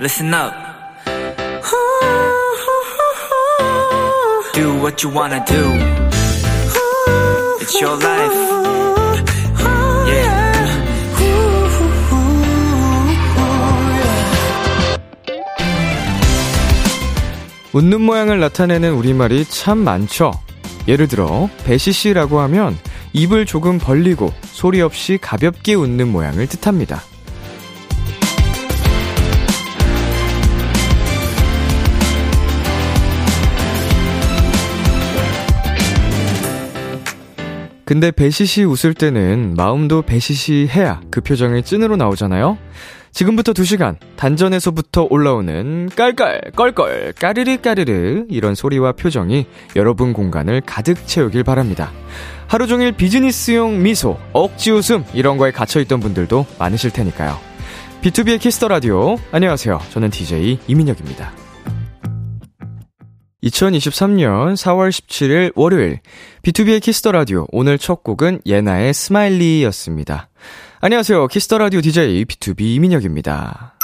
listen up. Do what you wanna do. It's your life. Yeah. 웃는 모양을 나타내는 우리말이 참 많죠. 예를 들어, 배시시라고 하면 입을 조금 벌리고 소리 없이 가볍게 웃는 모양을 뜻합니다. 근데 배시시 웃을 때는 마음도 배시시 해야 그 표정이 찐으로 나오잖아요? 지금부터 2시간 단전에서부터 올라오는 깔깔 껄껄 까르르 까르르 이런 소리와 표정이 여러분 공간을 가득 채우길 바랍니다. 하루 종일 비즈니스용 미소, 억지 웃음 이런 거에 갇혀 있던 분들도 많으실 테니까요. 비투비의 Kiss the Radio 안녕하세요. 저는 DJ 이민혁입니다. 2023년 4월 17일 월요일 비투비의 Kiss the Radio 오늘 첫 곡은 예나의 Smiley였습니다. 안녕하세요. Kiss the Radio DJ 비투비 이민혁입니다.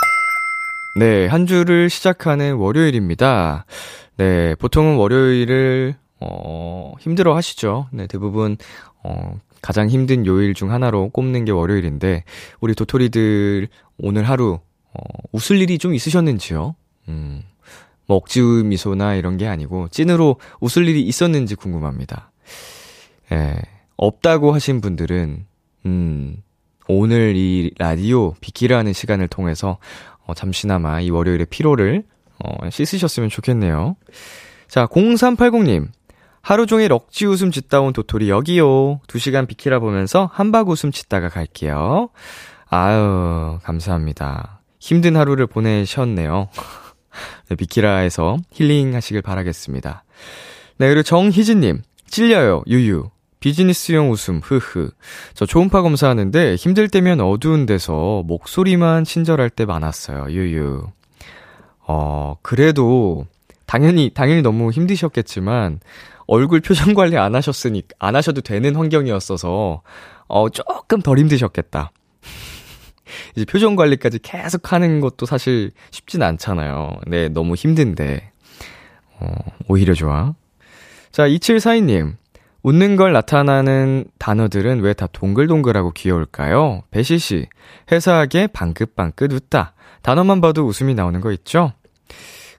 네, 한 주를 시작하는 월요일입니다. 네, 보통은 월요일을 어, 힘들어 하시죠. 네, 대부분 어, 가장 힘든 요일 중 하나로 꼽는 게 월요일인데 우리 도토리들 오늘 하루 어, 웃을 일이 좀 있으셨는지요? 음. 뭐 억지 미소나 이런 게 아니고 찐으로 웃을 일이 있었는지 궁금합니다. 예, 없다고 하신 분들은 음, 오늘 이 라디오 비키라는 시간을 통해서 어, 잠시나마 이 월요일의 피로를 어, 씻으셨으면 좋겠네요. 자, 0380님. 하루 종일 억지 웃음 짓다 온 도토리 여기요. 2시간 비키라 보면서 한박 웃음 짓다가 갈게요. 아유, 감사합니다. 힘든 하루를 보내셨네요. 네, 비키라에서 힐링 하시길 바라겠습니다. 네, 그리고 정희진님, 찔려요, 유유. 비즈니스용 웃음, 흐흐. 저 초음파 검사하는데 힘들 때면 어두운 데서 목소리만 친절할 때 많았어요, 유유. 어, 그래도, 당연히, 당연히 너무 힘드셨겠지만, 얼굴 표정 관리 안 하셨으니, 안 하셔도 되는 환경이었어서, 어, 조금 덜 힘드셨겠다. 이제 표정 관리까지 계속 하는 것도 사실 쉽진 않잖아요. 네, 너무 힘든데. 어, 오히려 좋아. 자, 2742님. 웃는 걸 나타나는 단어들은 왜 다 동글동글하고 귀여울까요? 배시시. 회사하게 방긋방긋 웃다. 단어만 봐도 웃음이 나오는 거 있죠?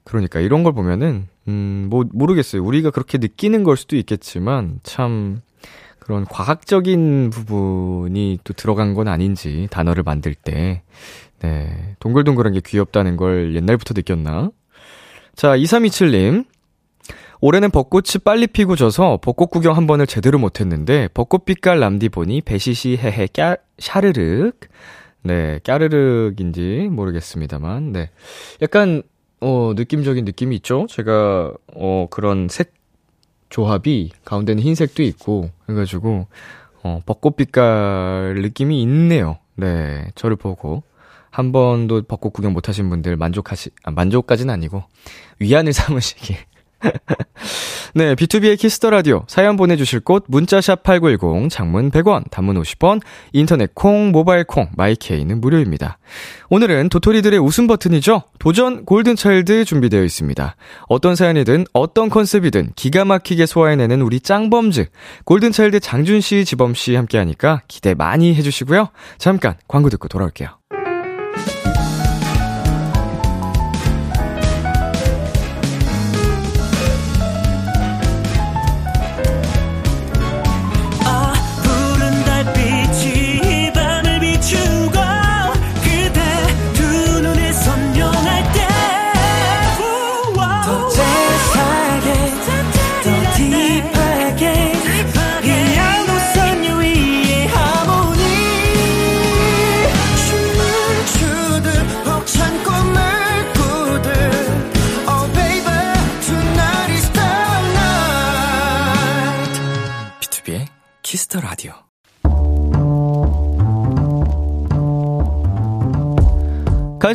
그러니까 이런 걸 보면은, 음, 뭐, 모르겠어요. 우리가 그렇게 느끼는 걸 수도 있겠지만, 참, 그런 과학적인 부분이 또 들어간 건 아닌지, 단어를 만들 때. 네. 동글동글한 게 귀엽다는 걸 옛날부터 느꼈나? 자, 2327님. 올해는 벚꽃이 빨리 피고 져서 벚꽃 구경 한 번을 제대로 못했는데, 벚꽃 빛깔 람디 보니 배시시 헤헤 까, 샤르륵. 네, 까르륵인지 모르겠습니다만, 네. 약간, 어, 느낌적인 느낌이 있죠? 제가, 어, 그런 색 조합이 가운데는 흰색도 있고 해가지고 어, 벚꽃 빛깔 느낌이 있네요. 네, 저를 보고 한 번도 벚꽃 구경 못하신 분들 만족하시 아, 만족까지는 아니고 위안을 삼으시길. 네, 비투비의 Kiss the Radio 사연 보내 주실 곳 문자샵 #8910 장문 100원, 단문 50원, 인터넷 콩, 모바일 콩, 마이케이는 무료입니다. 오늘은 도토리들의 웃음 버튼이죠. 도전 골든 차일드 준비되어 있습니다. 어떤 사연이든 어떤 컨셉이든 기가 막히게 소화해내는 우리 짱범즈 골든 차일드 장준 씨, 지범 씨 함께 하니까 기대 많이 해 주시고요. 잠깐 광고 듣고 돌아올게요.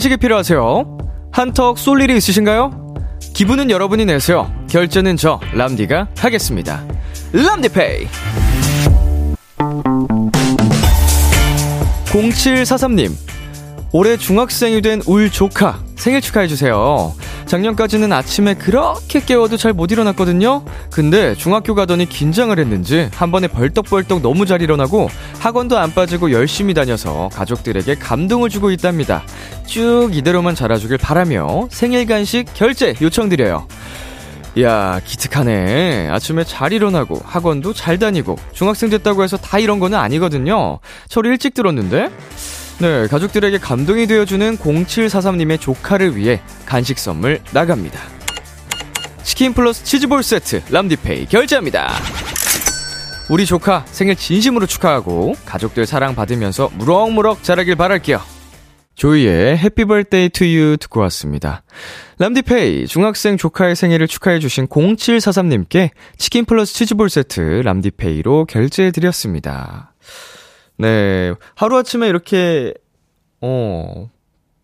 간식이 필요하세요? 한턱 쏠 일이 있으신가요? 기분은 여러분이 내세요. 결제는 저 람디가 하겠습니다. 람디페이. 0743님, 올해 중학생이 된 울 조카 생일 축하해주세요. 작년까지는 아침에 그렇게 깨워도 잘 못 일어났거든요? 근데 중학교 가더니 긴장을 했는지 한 번에 벌떡벌떡 너무 잘 일어나고 학원도 안 빠지고 열심히 다녀서 가족들에게 감동을 주고 있답니다. 쭉 이대로만 자라주길 바라며 생일 간식 결제 요청드려요. 이야, 기특하네. 아침에 잘 일어나고, 학원도 잘 다니고, 중학생 됐다고 해서 다 이런 거는 아니거든요. 저를 일찍 들었는데? 네, 가족들에게 감동이 되어주는 0743님의 조카를 위해 간식 선물 나갑니다. 치킨 플러스 치즈볼 세트, 람디페이 결제합니다. 우리 조카 생일 진심으로 축하하고, 가족들 사랑 받으면서 무럭무럭 자라길 바랄게요. 조이의 Happy Birthday To You 듣고 왔습니다. 람디페이 중학생 조카의 생일을 축하해 주신 0743님께 치킨 플러스 치즈볼 세트 람디페이로 결제해 드렸습니다. 네, 하루아침에 이렇게, 어,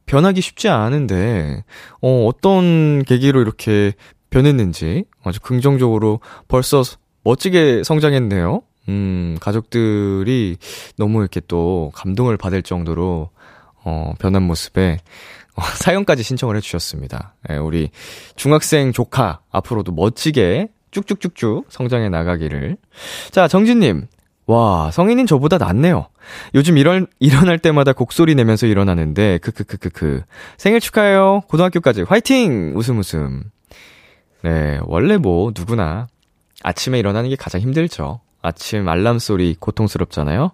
변하기 쉽지 않은데, 어, 어떤 계기로 이렇게 변했는지 아주 긍정적으로 벌써 멋지게 성장했네요. 음, 가족들이 너무 이렇게 또 감동을 받을 정도로 어, 변한 모습에 어, 사연까지 신청을 해주셨습니다. 예, 우리 중학생 조카 앞으로도 멋지게 쭉쭉쭉쭉 성장해 나가기를. 자, 정진님. 와, 성인인 저보다 낫네요. 요즘 일어, 일어날 때마다 곡소리 내면서 일어나는데, 크크크크크. 생일 축하해요. 고등학교까지 화이팅! 웃음 웃음. 네, 원래 뭐, 누구나 아침에 일어나는 게 가장 힘들죠. 아침 알람 소리 고통스럽잖아요.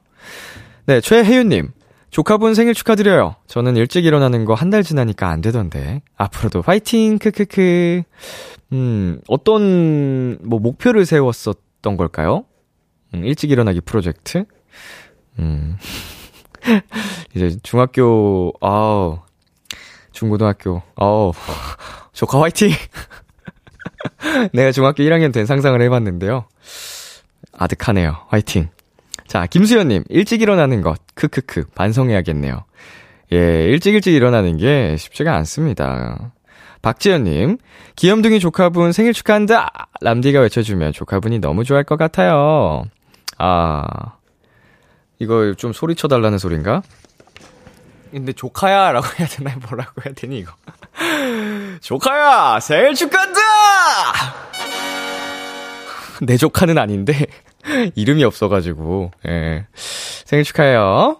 네, 최혜윤님. 조카분 생일 축하드려요. 저는 일찍 일어나는 거 한 달 지나니까 안 되던데. 앞으로도 화이팅! 크크크. 음, 어떤, 뭐, 목표를 세웠었던 걸까요? 음, 일찍 일어나기 프로젝트? 음. 이제 중학교, 아우, 중고등학교, 아우, 조카 화이팅! 내가 중학교 1학년 된 상상을 해봤는데요. 아득하네요. 화이팅! 자, 김수현님, 일찍 일어나는 것, 크크크, 반성해야겠네요. 예, 일찍 일찍 일어나는 게 쉽지가 않습니다. 박지현님, 귀염둥이 조카분 생일 축하한다! 람디가 외쳐주면 조카분이 너무 좋아할 것 같아요. 아, 이거 좀 소리쳐 달라는 소린가? 근데 조카야! 라고 해야 되나? 뭐라고 해야 되니, 이거? 조카야! 생일 축하한다! 내 조카는 아닌데, 이름이 없어가지고, 예. 생일 축하해요.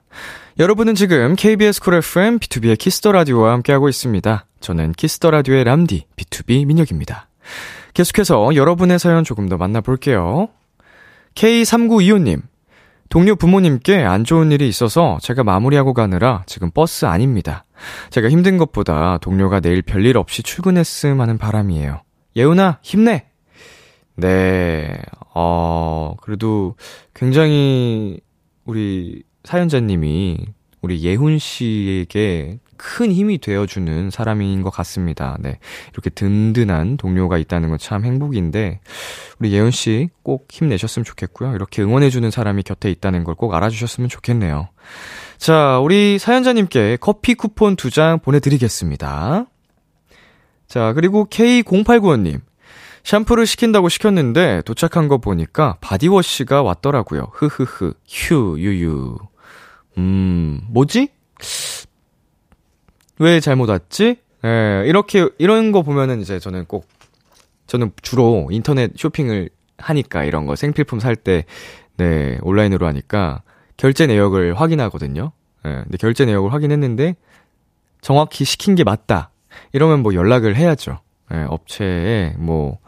여러분은 지금 KBS 쿨 FM, B2B의 키스터 라디오와 함께하고 있습니다. 저는 Kiss the Radio의 람디, 비투비 민혁입니다. 계속해서 여러분의 사연 조금 더 만나볼게요. K3925님, 동료 부모님께 안 좋은 일이 있어서 제가 마무리하고 가느라 지금 버스 안입니다. 제가 힘든 것보다 동료가 내일 별일 없이 출근했음 하는 바람이에요. 예훈아, 힘내! 네, 어, 그래도 굉장히 우리 사연자님이 우리 예훈 씨에게 큰 힘이 되어주는 사람인 것 같습니다. 네. 이렇게 든든한 동료가 있다는 건 참 행복인데, 우리 예훈 씨 꼭 힘내셨으면 좋겠고요. 이렇게 응원해주는 사람이 곁에 있다는 걸 꼭 알아주셨으면 좋겠네요. 자, 우리 사연자님께 커피 쿠폰 두 장 보내드리겠습니다. 자, 그리고 K0895님. 샴푸를 시킨다고 시켰는데 도착한 거 보니까 바디워시가 왔더라고요. 흐흐흐. 휴, 유유. 음, 뭐지? 왜 잘못 왔지? 예, 이렇게, 이런 거 보면은 이제 저는 꼭, 저는 주로 인터넷 쇼핑을 하니까 이런 거 생필품 살 때, 네, 온라인으로 하니까 결제 내역을 확인하거든요. 예, 근데 결제 내역을 확인했는데 정확히 시킨 게 맞다. 이러면 뭐 연락을 해야죠. 예, 업체에 뭐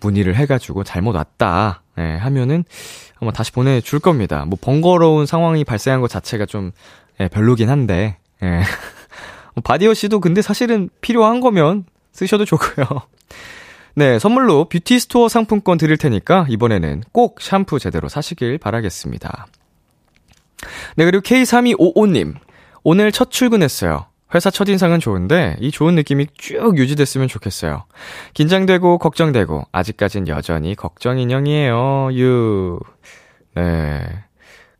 문의를 해가지고 잘못 왔다. 예, 하면은 아마 다시 보내줄 겁니다. 뭐 번거로운 상황이 발생한 것 자체가 좀 예, 별로긴 한데 예. 바디워시도 근데 사실은 필요한 거면 쓰셔도 좋고요. 네, 선물로 뷰티 스토어 상품권 드릴 테니까 이번에는 꼭 샴푸 제대로 사시길 바라겠습니다. 네, 그리고 K3255님. 오늘 첫 출근했어요. 회사 첫인상은 좋은데 이 좋은 느낌이 쭉 유지됐으면 좋겠어요. 긴장되고 걱정되고 아직까진 여전히 걱정 인형이에요. 유. 네.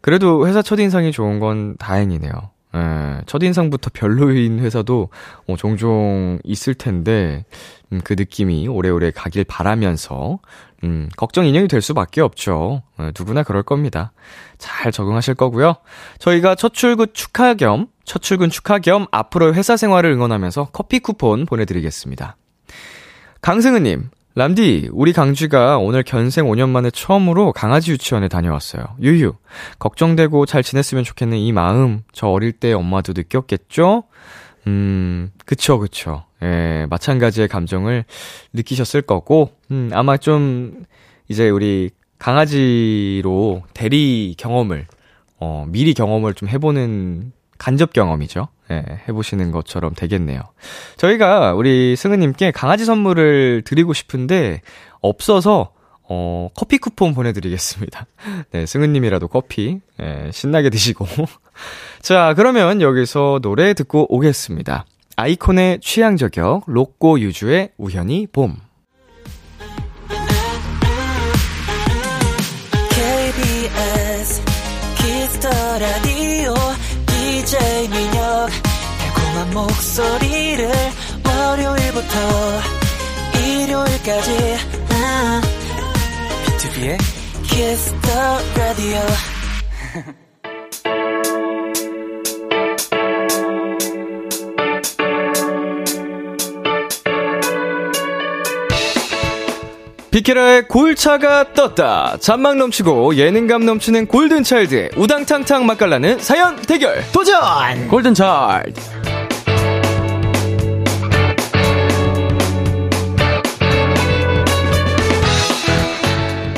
그래도 회사 첫인상이 좋은 건 다행이네요. 예, 첫인상부터 별로인 회사도 어, 종종 있을 텐데, 음, 그 느낌이 오래오래 가길 바라면서, 음, 걱정 인형이 될 수밖에 없죠. 어, 누구나 그럴 겁니다. 잘 적응하실 거고요. 저희가 첫 출근 축하 겸, 첫 출근 축하 겸 앞으로 회사 생활을 응원하면서 커피 쿠폰 보내드리겠습니다. 강승은님, 람디, 우리 강쥐가 오늘 견생 5년 만에 처음으로 강아지 유치원에 다녀왔어요. 유유. 걱정되고 잘 지냈으면 좋겠는 이 마음, 저 어릴 때 엄마도 느꼈겠죠? 음, 그쵸, 그쵸. 예, 마찬가지의 감정을 느끼셨을 거고, 음, 아마 좀, 이제 우리 강아지로 대리 경험을, 어, 미리 경험을 좀 해보는 간접 경험이죠. 예, 해보시는 것처럼 되겠네요. 저희가 우리 승은님께 강아지 선물을 드리고 싶은데, 없어서, 어, 커피 쿠폰 보내드리겠습니다. 네, 승은님이라도 커피, 예, 신나게 드시고. 자, 그러면 여기서 노래 듣고 오겠습니다. 아이콘의 취향 저격, 로꼬 유주의 우연히 봄. KBS 키스터 라디오 목소리를 월요일부터 일요일까지 비투비의 키스터 라디오 비키라의 골차가 떴다. 잔망 넘치고 예능감 넘치는 골든차일드의 우당탕탕 맛깔나는 사연 대결. 도전! 골든차일드.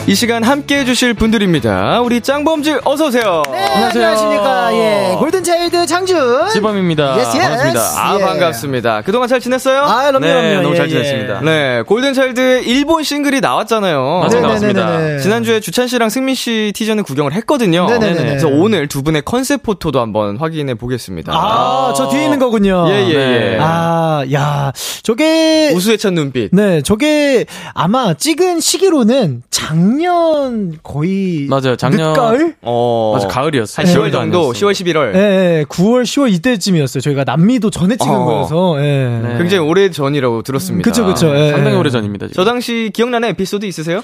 이 시간 함께 해주실 분들입니다. 우리 짱범즈 어서오세요. 네, 안녕하십니까. 예, 골든차일드 장준. 지범입니다. Yes, yes. 반갑습니다. 아, 예. 반갑습니다. 그동안 잘 지냈어요? 아, 그럼요, 네, 그럼요. 너무 예, 잘 예. 지냈습니다. 네, 골든차일드의 일본 싱글이 나왔잖아요. 맞아요, 네네네네. 나왔습니다. 지난주에 주찬 씨랑 승민 씨 티저는 구경을 했거든요. 네네네네. 그래서 오늘 두 분의 concept photo도 한번 확인해 보겠습니다. 아, 저 뒤에 있는 거군요. 예, 예, 예. 네. 아, 야, 저게. 우수에 찬 눈빛. 네, 저게 아마 찍은 시기로는 작년 거의 맞아요, 작년- 늦가을? 어. 맞아, 가을이었어요. 한 10월 네. 정도, 아니었어요. 10월, 11월. 예, 예, 9월, 10월 이때쯤이었어요. 저희가 남미도 전에 찍은 어. 거여서, 예. 네. 굉장히 오래 전이라고 들었습니다. 그쵸, 그쵸. 예. 상당히 오래 전입니다. 지금. 저 당시 기억나는 에피소드 있으세요?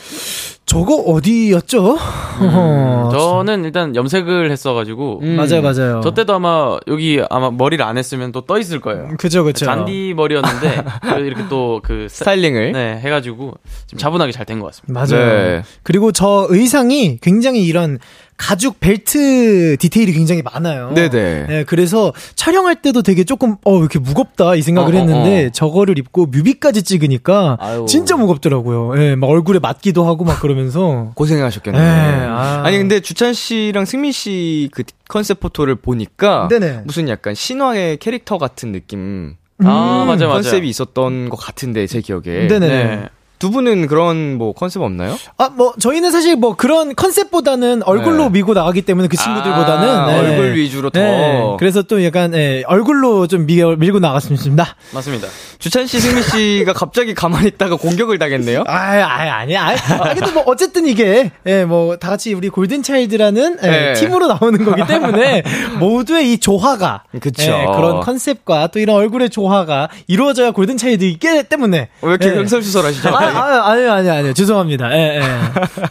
저거 어디였죠? 어허. 저는 일단 염색을 했어가지고 음. 맞아요, 맞아요. 저 때도 아마 여기 아마 머리를 안 했으면 또 떠 있을 거예요. 그죠, 그죠. 잔디 머리였는데 이렇게 또 그 스타일링을. 네 해가지고 좀 차분하게 잘 된 것 같습니다. 맞아요. 네. 그리고 저 의상이 굉장히 이런 가죽 벨트 디테일이 굉장히 많아요. 네네. 네, 그래서 촬영할 때도 되게 조금 어왜 이렇게 무겁다 이 생각을 어, 어, 했는데 어. 저거를 입고 뮤비까지 찍으니까 아유. 진짜 무겁더라고요. 예, 막 얼굴에 맞기도 하고 막 그러면서 고생하셨겠네. 네, 아. 아니 근데 주찬 씨랑 승민 씨 그 컨셉 포토를 보니까 네네. 무슨 약간 신화의 캐릭터 같은 느낌 아 맞아요, 맞아요. 컨셉이 있었던 것 같은데 제 기억에 네네 네. 네. 두 분은 그런 뭐 컨셉 없나요? 아, 뭐, 저희는 사실 뭐 그런 컨셉보다는 얼굴로 네. 밀고 나가기 때문에 그 친구들보다는. 아, 네. 얼굴 위주로 더. 네. 그래서 또 약간, 예, 얼굴로 좀 밀, 밀고 나갔습니다. 맞습니다. 주찬 씨, 승민 씨가 갑자기 가만히 있다가 공격을 당했네요. 아, 아, 아니야. 아, 아, 근데 뭐, 어쨌든 이게, 예, 뭐, 다 같이 우리 골든 차일드라는, 예, 네. 팀으로 나오는 거기 때문에, 모두의 이 조화가, 그쵸. 예, 그런 컨셉과 또 이런 얼굴의 조화가 이루어져야 골든 차일드 있기 때문에. 왜 이렇게 예. 흥설수설하시죠? 아, 아, 아니요, 아니요, 아니요. 죄송합니다. 예, 예.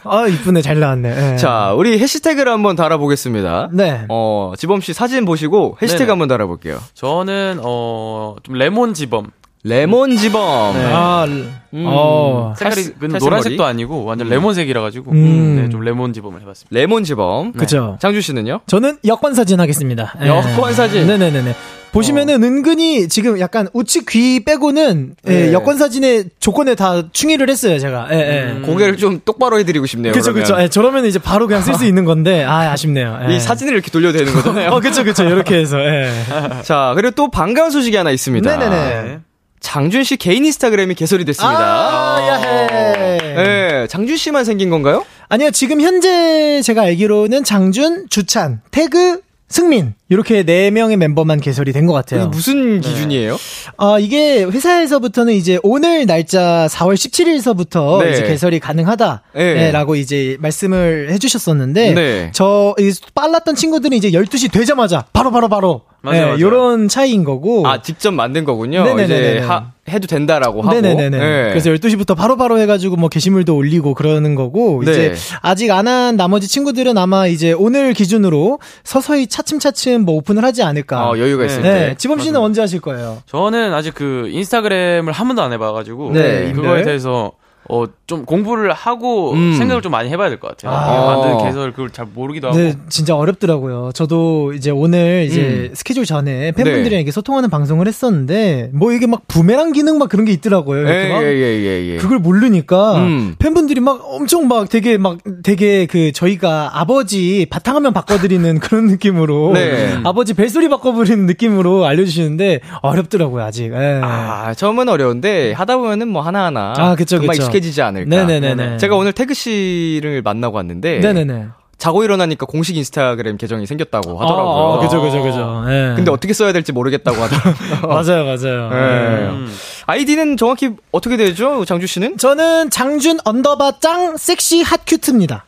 아, 이쁘네. 잘 나왔네. 예. 자, 우리 해시태그를 한번 달아보겠습니다. 네. 어, 지범 씨 사진 보시고 해시태그 네네. 한번 달아볼게요. 저는 어 좀 레몬 지범 레몬 지범. 네. 아, 어. 색깔이 탈스- 그 탈색 노란색도 머리? 아니고 완전 레몬색이라 가지고 음. 네, 좀 레몬 지범을 해봤습니다. 레몬 지범. 그죠. 장주 씨는요? 저는 여권 사진 하겠습니다. 예. 여권 사진? 네네네네. 보시면은 은근히 지금 약간 우측 귀 빼고는 예, 네. 여권 사진의 조건에 다 충의를 했어요, 제가. 예, 예. 고개를 좀 똑바로 해드리고 싶네요. 그쵸, 그러면. 그쵸. 예, 저러면 이제 바로 그냥 쓸 수 있는 건데, 아, 아쉽네요. 예. 이 사진을 이렇게 돌려도 되는 거잖아요. 어, 그쵸, 그쵸. 이렇게 해서, 예. 자, 그리고 또 반가운 소식이 하나 있습니다. 네네네. 장준 씨 개인 인스타그램이 개설이 됐습니다. 아, 야해. 네, 장준 씨만 생긴 건가요? 아니요, 지금 현재 제가 알기로는 장준, 주찬, 태그, 승민 이렇게 네 명의 멤버만 개설이 된 것 같아요. 무슨 기준이에요? 아, 이게 회사에서부터는 이제 오늘 날짜 4월 17일서부터 네. 이제 개설이 가능하다라고 네. 이제 말씀을 해주셨었는데 네. 저이 빨랐던 친구들은 이제 12시 되자마자 바로 바로 바로 맞아요, 맞아요. 이런 차이인 거고 아, 직접 만든 거군요. 네네네네. 이제 하, 해도 된다라고 하고. 네네네네. 네. 그래서 12시부터 바로 바로 해가지고 뭐 게시물도 올리고 그러는 거고, 네. 이제 아직 안 한 나머지 친구들은 아마 이제 오늘 기준으로 서서히 차츰차츰 뭐 오픈을 하지 않을까. 어, 여유가 있을 네. 때. 지범 씨는 언제 하실 거예요? 저는 아직 그 인스타그램을 한 번도 안 해봐가지고 네, 그거에 네. 대해서 어 좀 공부를 하고 음. 생각을 좀 많이 해봐야 될 것 같아요. 아. 이게 만드는 개설 그걸 잘 모르기도 하고. 네, 진짜 어렵더라고요. 저도 이제 오늘 이제 음. 스케줄 전에 네. 팬분들이랑 이렇게 소통하는 방송을 했었는데, 뭐 이게 막 부메랑 기능 막 그런 게 있더라고요. 예, 이렇게 막. 예, 예, 예, 예. 그걸 모르니까 음. 팬분들이 막 엄청 막 되게 막 되게 그 저희가 아버지 바탕화면 바꿔드리는 그런 느낌으로 네. 아버지 벨소리 바꿔버리는 느낌으로 알려주시는데 어렵더라고요 아직. 예. 아, 처음은 어려운데 하다 보면은 뭐 하나 하나 아, 그쵸, 그쵸. 익숙해지지 않을까. 네네네네. 제가 오늘 태그 씨를 만나고 왔는데 네네네. 자고 일어나니까 공식 인스타그램 계정이 생겼다고 하더라고요. 아, 아, 그죠 그죠 그죠. 예. 근데 어떻게 써야 될지 모르겠다고 하더라고요. 맞아요 맞아요. 네. 예. 음. 아이디는 정확히 어떻게 되죠? 장준 씨는? 저는 장준 언더바 짱 sexy hot cute입니다.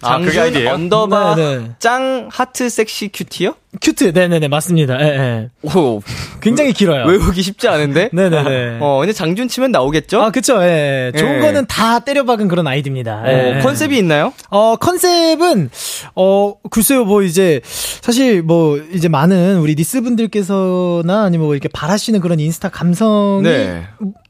아, 그게 아이디예요? 언더바 네네. 짱 hot sexy cutie요? Cute 네네네 맞습니다. 예, 예. 오, 굉장히 길어요. 외우기 쉽지 않은데? 네네네. 어, 근데 장준 치면 나오겠죠? 아 그쵸. 예. 좋은 예. 거는 다 때려박은 그런 아이디입니다. 어, 예. 컨셉이 있나요? 어, 컨셉은, 어, 글쎄요, 뭐, 이제, 사실, 뭐, 이제 많은 우리 니스 분들께서나 아니면 뭐, 이렇게 바라시는 그런 인스타 감성이, 네.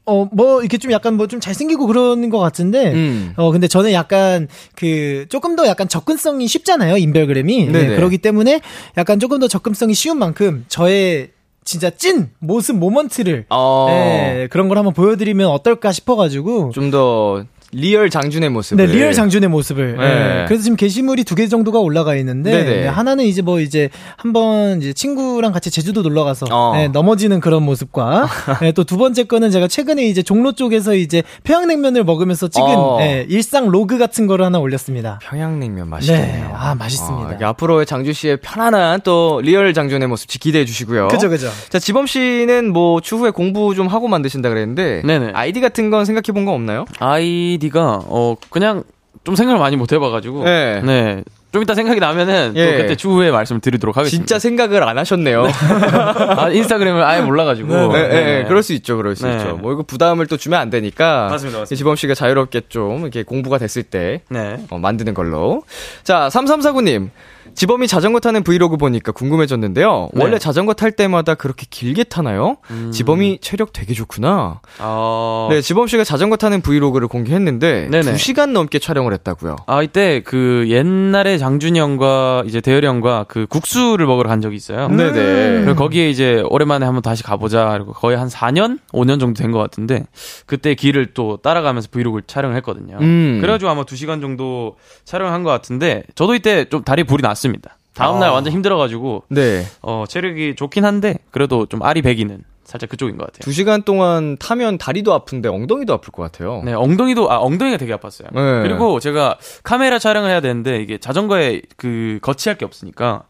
어, 뭐, 이렇게 좀 약간 뭐, 좀 잘생기고 그러는 것 같은데, 음. 어, 근데 저는 약간, 그, 조금 더 약간 접근성이 쉽잖아요, 인별그램이. 네. 그러기 때문에, 약간 조금 더 접근성이 쉬운 만큼, 저의, 진짜 찐 모습 moment를 어, 네, 그런 걸 한번 보여드리면 어떨까 싶어가지고 좀 더 real 장준의 모습을. 네, real 장준의 모습을. 네. 네. 그래서 지금 게시물이 두 개 정도가 올라가 있는데 네네. 네, 하나는 이제 뭐 이제 한번 이제 친구랑 같이 제주도 놀러 가서 어. 네, 넘어지는 그런 모습과 네, 또두 번째 거는 제가 최근에 이제 종로 쪽에서 이제 평양냉면을 먹으면서 찍은 어. 네, 일상 로그 같은 거를 하나 올렸습니다. 평양냉면 맛있겠네요. 네, 아, 맛있습니다. 이게 앞으로의 장준 씨의 편안한 또 real 장준의 모습 기대해 주시고요. 그죠, 그죠. 자, 지범 씨는 뭐 추후에 공부 좀 하고 만드신다 그랬는데 네네. 아이디 같은 건 생각해 본거 없나요? 아이디가 어 그냥 좀 생각을 많이 못 해봐가지고 네. 네. 좀 이따 생각이 나면은 예. 또 그때 추후에 말씀을 드리도록 하겠습니다. 진짜 생각을 안 하셨네요. 아, 인스타그램을 아예 몰라가지고. 네, 네, 네. 네, 그럴 수 있죠, 그럴 수 네. 있죠. 뭐 이거 부담을 또 주면 안 되니까. 맞습니다, 맞습니다. 지범 씨가 자유롭게 좀 이렇게 공부가 됐을 때 네. 어, 만드는 걸로. 자, 3349님. 지범이 자전거 타는 브이로그 보니까 궁금해졌는데요. 네. 원래 자전거 탈 때마다 그렇게 길게 타나요? 지범이 체력 되게 좋구나. 어. 네, 지범 씨가 자전거 타는 브이로그를 공개했는데 네네. 2시간 넘게 촬영을 했다고요. 아, 이때 그 옛날에 장준이 형과 이제 대열이 형과 그 국수를 먹으러 간 적이 있어요. 네네. 그리고 거기에 이제 오랜만에 한번 다시 가보자. 그리고 거의 한 4년? 5년 정도 된 것 같은데 그때 길을 또 따라가면서 브이로그를 촬영을 했거든요. 음. 그래가지고 아마 2시간 정도 촬영을 한것 같은데 저도 이때 좀 다리 불이 났습니다. 다음날 아. 완전 힘들어가지고 네. 어, 체력이 좋긴 한데 그래도 좀 알이 배기는 살짝 그쪽인 것 같아요. 2시간 동안 타면 다리도 아픈데 엉덩이도 아플 것 같아요. 네, 엉덩이도, 아, 엉덩이가 되게 아팠어요. 네. 그리고 제가 카메라 촬영을 해야 되는데, 이게 자전거에 그, 거치할 게 없으니까,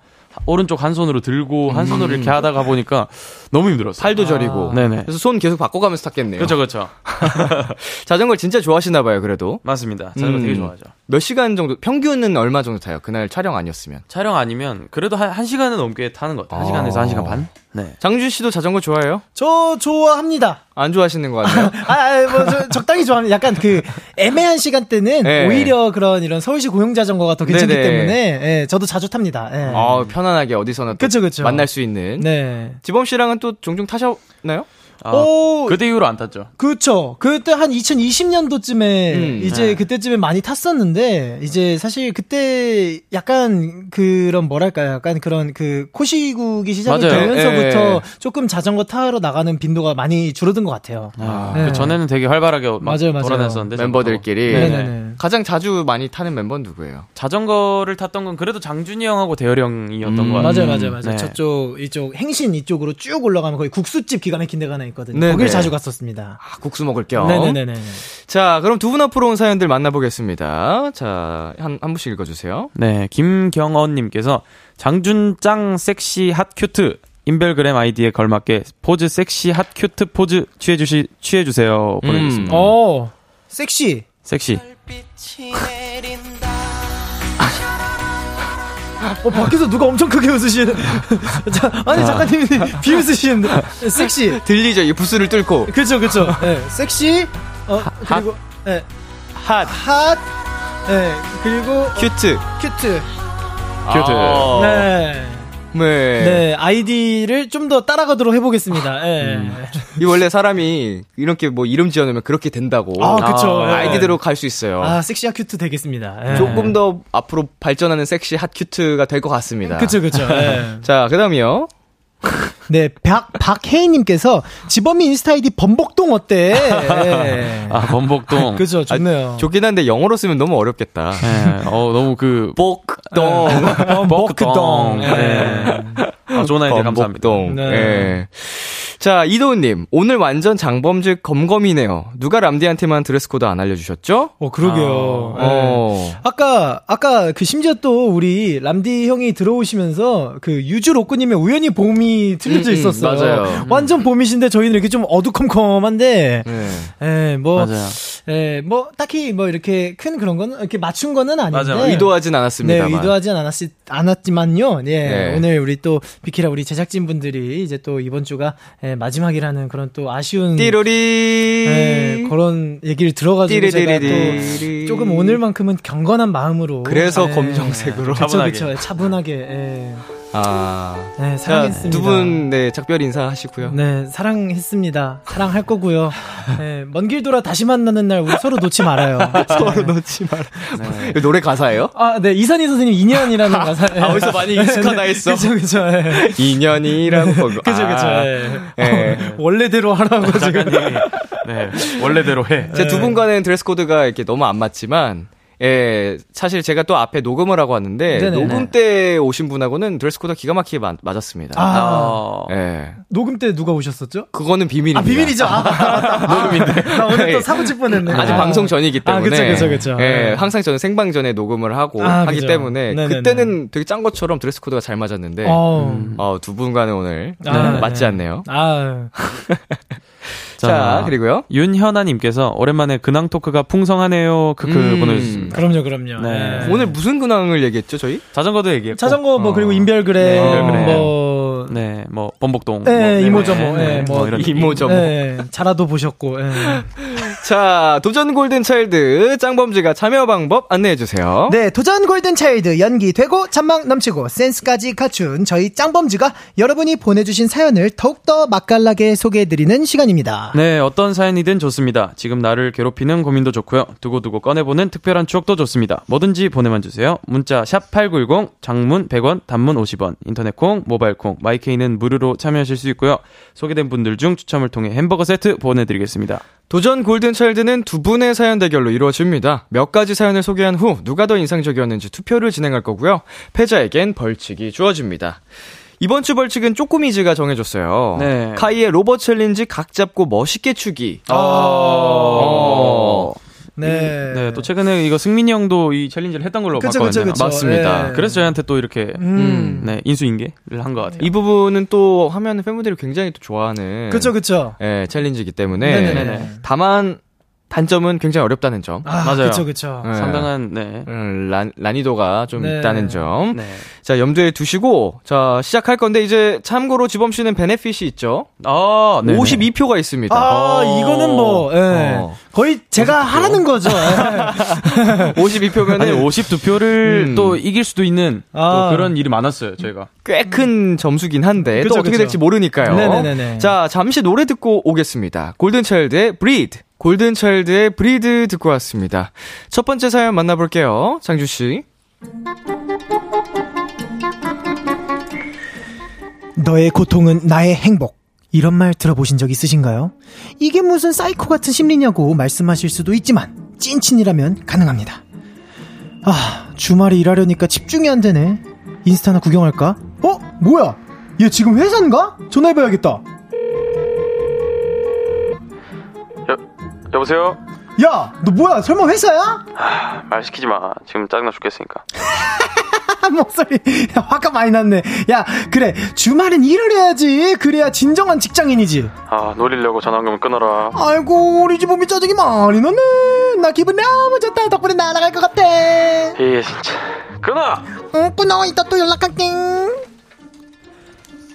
오른쪽 한 손으로 들고, 한 손으로 이렇게 하다가 보니까 너무 힘들었어요. 팔도 저리고. 네네. 그래서 손 계속 바꿔가면서 탔겠네요. 그렇죠, 그렇죠. 자전거를 진짜 좋아하시나 봐요, 그래도. 맞습니다. 자전거 음. 되게 좋아하죠. 몇 시간 정도, 평균은 얼마 정도 타요? 그날 촬영 아니었으면. 촬영 아니면, 그래도 한, 한 시간은 넘게 타는 것 같아요. 한 시간에서 아. 한 시간 반? 네. 장준 씨도 자전거 좋아해요? 저 좋아합니다. 안 좋아하시는 것 같아요. 아, 아, 뭐, 저, 적당히 좋아합니다. 약간 그, 애매한 시간대는 네. 오히려 그런 이런 서울시 고용 자전거가 더 괜찮기 네네. 때문에, 예, 저도 자주 탑니다. 예. 어, 편안하게 어디서나 또 그쵸, 그쵸. 만날 수 있는. 네. 지범 씨랑은 또 종종 타셨나요? 아, 오, 그때 이후로 안 탔죠. 그쵸. 그때 한 2020년도쯤에 음, 이제 네. 그때쯤에 많이 탔었는데 이제 사실 그때 약간 그런 뭐랄까요? 약간 그런 그 코시국이 시작이 맞아요. 되면서부터 예. 조금 자전거 타러 나가는 빈도가 많이 줄어든 것 같아요. 아, 네. 그 전에는 되게 활발하게 막 맞아요, 맞아요. 돌아다녔었는데. 멤버들끼리. 네네. 네네네. 가장 자주 많이 타는 멤버 는 누구예요? 자전거를 탔던 건 그래도 장준이 형하고 대열이 형이었던 음, 것 같아요. 맞아요, 맞아요, 맞아요. 네. 저쪽 이쪽 행신 이쪽으로 쭉 올라가면 거기 국수집 기가 막힌 데가 하나 있거든요. 네네. 거길 자주 갔었습니다. 아, 국수 먹을 겸. 네네네네. 자, 그럼 두 분 앞으로 온 사연들 만나보겠습니다. 자, 한, 한 분씩 읽어주세요. 네, 김경언님께서 장준 짱 sexy hot cute 인별그램 아이디에 걸맞게 포즈 sexy hot cute 포즈 취해주시 취해주세요 보내겠습니다. 어, 섹시. 섹시. 어, 밖에서 누가 엄청 크게 웃으시는. 자, 아니, 작가님이 비웃으시는데. 섹시. 들리죠? 이 부스를 뚫고. 그쵸, 그쵸. 네, 섹시. 어, 그리고, 네, 핫 핫. 네, 그리고, cute. Cute. Cute. 아, 네. 네. 네, 아이디를 좀 더 따라가도록 해보겠습니다. 예. 이 원래 사람이 이렇게 뭐 이름 지어놓으면 그렇게 된다고. 아, 그쵸. 아, 예. 아이디대로 갈 수 있어요. 아, Sexy hot cute 되겠습니다. 예. 조금 더 앞으로 발전하는 sexy hot cute가 될 것 같습니다. 그쵸, 그쵸. 예. 자, 그 다음이요. 네, 박, 박혜인님께서 지범이 인스타 아이디 범벅동 어때? 예. 아 범복동. 그죠, 좋네요. 좋긴 한데 영어로 쓰면 너무 어렵겠다. 네, 어 너무 그 복동. 범벅동. 네. 아, 좋은 아이디어 감사합니다. 범벅동. 네. 예. 자, 이도훈님. 오늘 완전 짱범즈 검검이네요. 누가 람디한테만 드레스 코드 안 알려주셨죠? 어, 그러게요. 예. 어. 아까, 아까 그 심지어 또 우리 람디 형이 들어오시면서 그 유주 로꾸님의 우연히 봄이 틀려져 음, 음, 있었어요. 맞아요. 완전 봄이신데 저희는 이렇게 좀 어두컴컴한데, 네. 예, 뭐, 맞아요. 예, 뭐, 딱히 뭐 이렇게 큰 그런 거는 이렇게 맞춘 거는 아닌데. 맞아요. 의도하진 네, 않았습니다만. 의도하진 않았, 않았지만요. 예, 네. 오늘 우리 또 비키라 우리 제작진 분들이 이제 또 이번 주가 예, 마지막이라는 그런 또 아쉬운 띠로리. 예, 그런 얘기를 들어가지고 제가 띠리리리리. 또 조금 오늘만큼은 경건한 마음으로 그래서 예, 검정색으로. 그쵸, 차분하게. 그쵸, 차분하게 예, 아. 네, 자, 사랑했습니다. 두 분, 네, 작별 인사하시고요. 네, 사랑했습니다. 사랑할 거고요. 예, 먼길 돌아 다시 만나는 날 우리 서로 놓지 말아요. 서로 놓지 마라. 이거 노래 가사예요? 아, 네, 이선희 선생님 인연이라는 가사. 예. 아, 어디서 많이 익숙하다 했어. 그쵸, 그쵸. 예. 인연이라고. 그죠, 그죠. 아, 예. 예. 원래대로 하라고 지금. 네, 원래대로 해. 제 두 분과는 드레스 코드가 이렇게 너무 안 맞지만, 예, 사실 제가 또 앞에 녹음을 하고 왔는데, 네네네. 녹음 때 오신 분하고는 드레스 코드가 기가 막히게 맞, 맞았습니다. 아, 어, 예. 녹음 때 누가 오셨었죠? 그거는 비밀입니다. 아, 비밀이죠. 아, 녹음인데. 나 오늘 또 사고 칠 뻔했네. 아직 아. 방송 전이기 아, 때문에. 그쵸, 그쵸, 그쵸. 예, 네. 항상 저는 생방전에 녹음을 하고 아, 하기 그죠. 때문에 네네네. 그때는 되게 짠 것처럼 드레스 코드가 잘 맞았는데 어. 어, 두 분과는 오늘 아, 네, 맞지 네. 않네요. 아, 자, 그리고요. 윤현아님께서 오랜만에 근황 토크가 풍성하네요. 크크 음. 보내주셨습니다. 그럼요, 그럼요. 네. 네. 오늘 무슨 근황을 얘기했죠, 저희? 자전거도 얘기했고. 자전거 뭐 어. 그리고 인별그램 네, 인별그램. 뭐 네, 뭐 범복동. 네, 뭐, 이모저모, 네, 뭐, 이런 이모저모. 네, 자라도 보셨고. 예. 자, 도전 골든 차일드 짱범지가 참여 방법 안내해 주세요. 네, 도전 골든 차일드 연기 되고 잔망 넘치고 센스까지 갖춘 저희 짱범즈가 여러분이 보내주신 사연을 더욱더 맛깔나게 소개해드리는 시간입니다. 네, 어떤 사연이든 좋습니다. 지금 나를 괴롭히는 고민도 좋고요. 두고두고 꺼내보는 특별한 추억도 좋습니다. 뭐든지 보내만 주세요. 문자 샵 #8910 장문 100원, 단문 50원, 인터넷 콩, 모바일 콩, 마이케이는 무료로 참여하실 수 있고요. 소개된 분들 중 추첨을 통해 햄버거 세트 보내드리겠습니다. 도전 골든 차일드는 두 분의 사연 대결로 이루어집니다. 몇 가지 사연을 소개한 후 누가 더 인상적이었는지 투표를 진행할 거고요. 패자에겐 벌칙이 주어집니다. 이번 주 벌칙은 쪼꼬미즈가 정해줬어요. 네. 카이의 Rover 챌린지 각 잡고 멋있게 추기. 아. 어. 네. 네, 또 최근에 이거 승민이 형도 이 챌린지를 했던 걸로 그쵸, 봤거든요. 그쵸, 그쵸. 맞습니다. 예. 그래서 저희한테 또 이렇게 음. 네, 인수인계를 한 것 같아요. 이 부분은 또 하면 팬분들이 굉장히 또 좋아하는 그쵸, 그쵸. 예, 챌린지이기 때문에 네네네. 다만 단점은 굉장히 어렵다는 점. 아, 맞아요. 그쵸, 그쵸. 네. 상당한 네. 음, 란, 난이도가 좀 네. 있다는 점. 네. 자, 염두에 두시고, 자, 시작할 건데, 이제, 참고로 지범 씨는 benefit이 있죠? 아, 네. 52표가 있습니다. 아, 어. 이거는 뭐, 예. 어. 거의 제가 하라는 거죠. 예. 52표면은 아니 52표를 음. 또 이길 수도 있는 아. 또 그런 일이 많았어요, 저희가. 꽤 큰 점수긴 한데, 그쵸, 또 어떻게 그쵸. 될지 모르니까요. 네네네네. 자, 잠시 노래 듣고 오겠습니다. 골든차일드의 Breathe. 골든차일드의 Breathe 듣고 왔습니다. 첫 번째 사연 만나볼게요. 장주 씨. 너의 고통은 나의 행복. 이런 말 들어보신 적 있으신가요? 이게 무슨 사이코 같은 심리냐고 말씀하실 수도 있지만, 찐친이라면 가능합니다. 아, 주말에 일하려니까 집중이 안 되네. 인스타나 구경할까? 어? 뭐야? 얘 지금 회사인가? 전화해봐야겠다. 여보세요? 야, 너 뭐야? 설마 회사야? 말 시키지 마. 지금 짜증나 죽겠으니까. 목소리 야, 화가 많이 났네. 야, 그래. 주말엔 일을 해야지. 그래야 진정한 직장인이지. 아, 노리려고 전화 온 거면 끊어라. 아이고, 우리 집 몸이 짜증이 많이 나네. 나 기분 너무 좋다. 덕분에 날아갈 것 같아. 예, 진짜. 끊어! 응, 끊어. 이따 또 연락할게.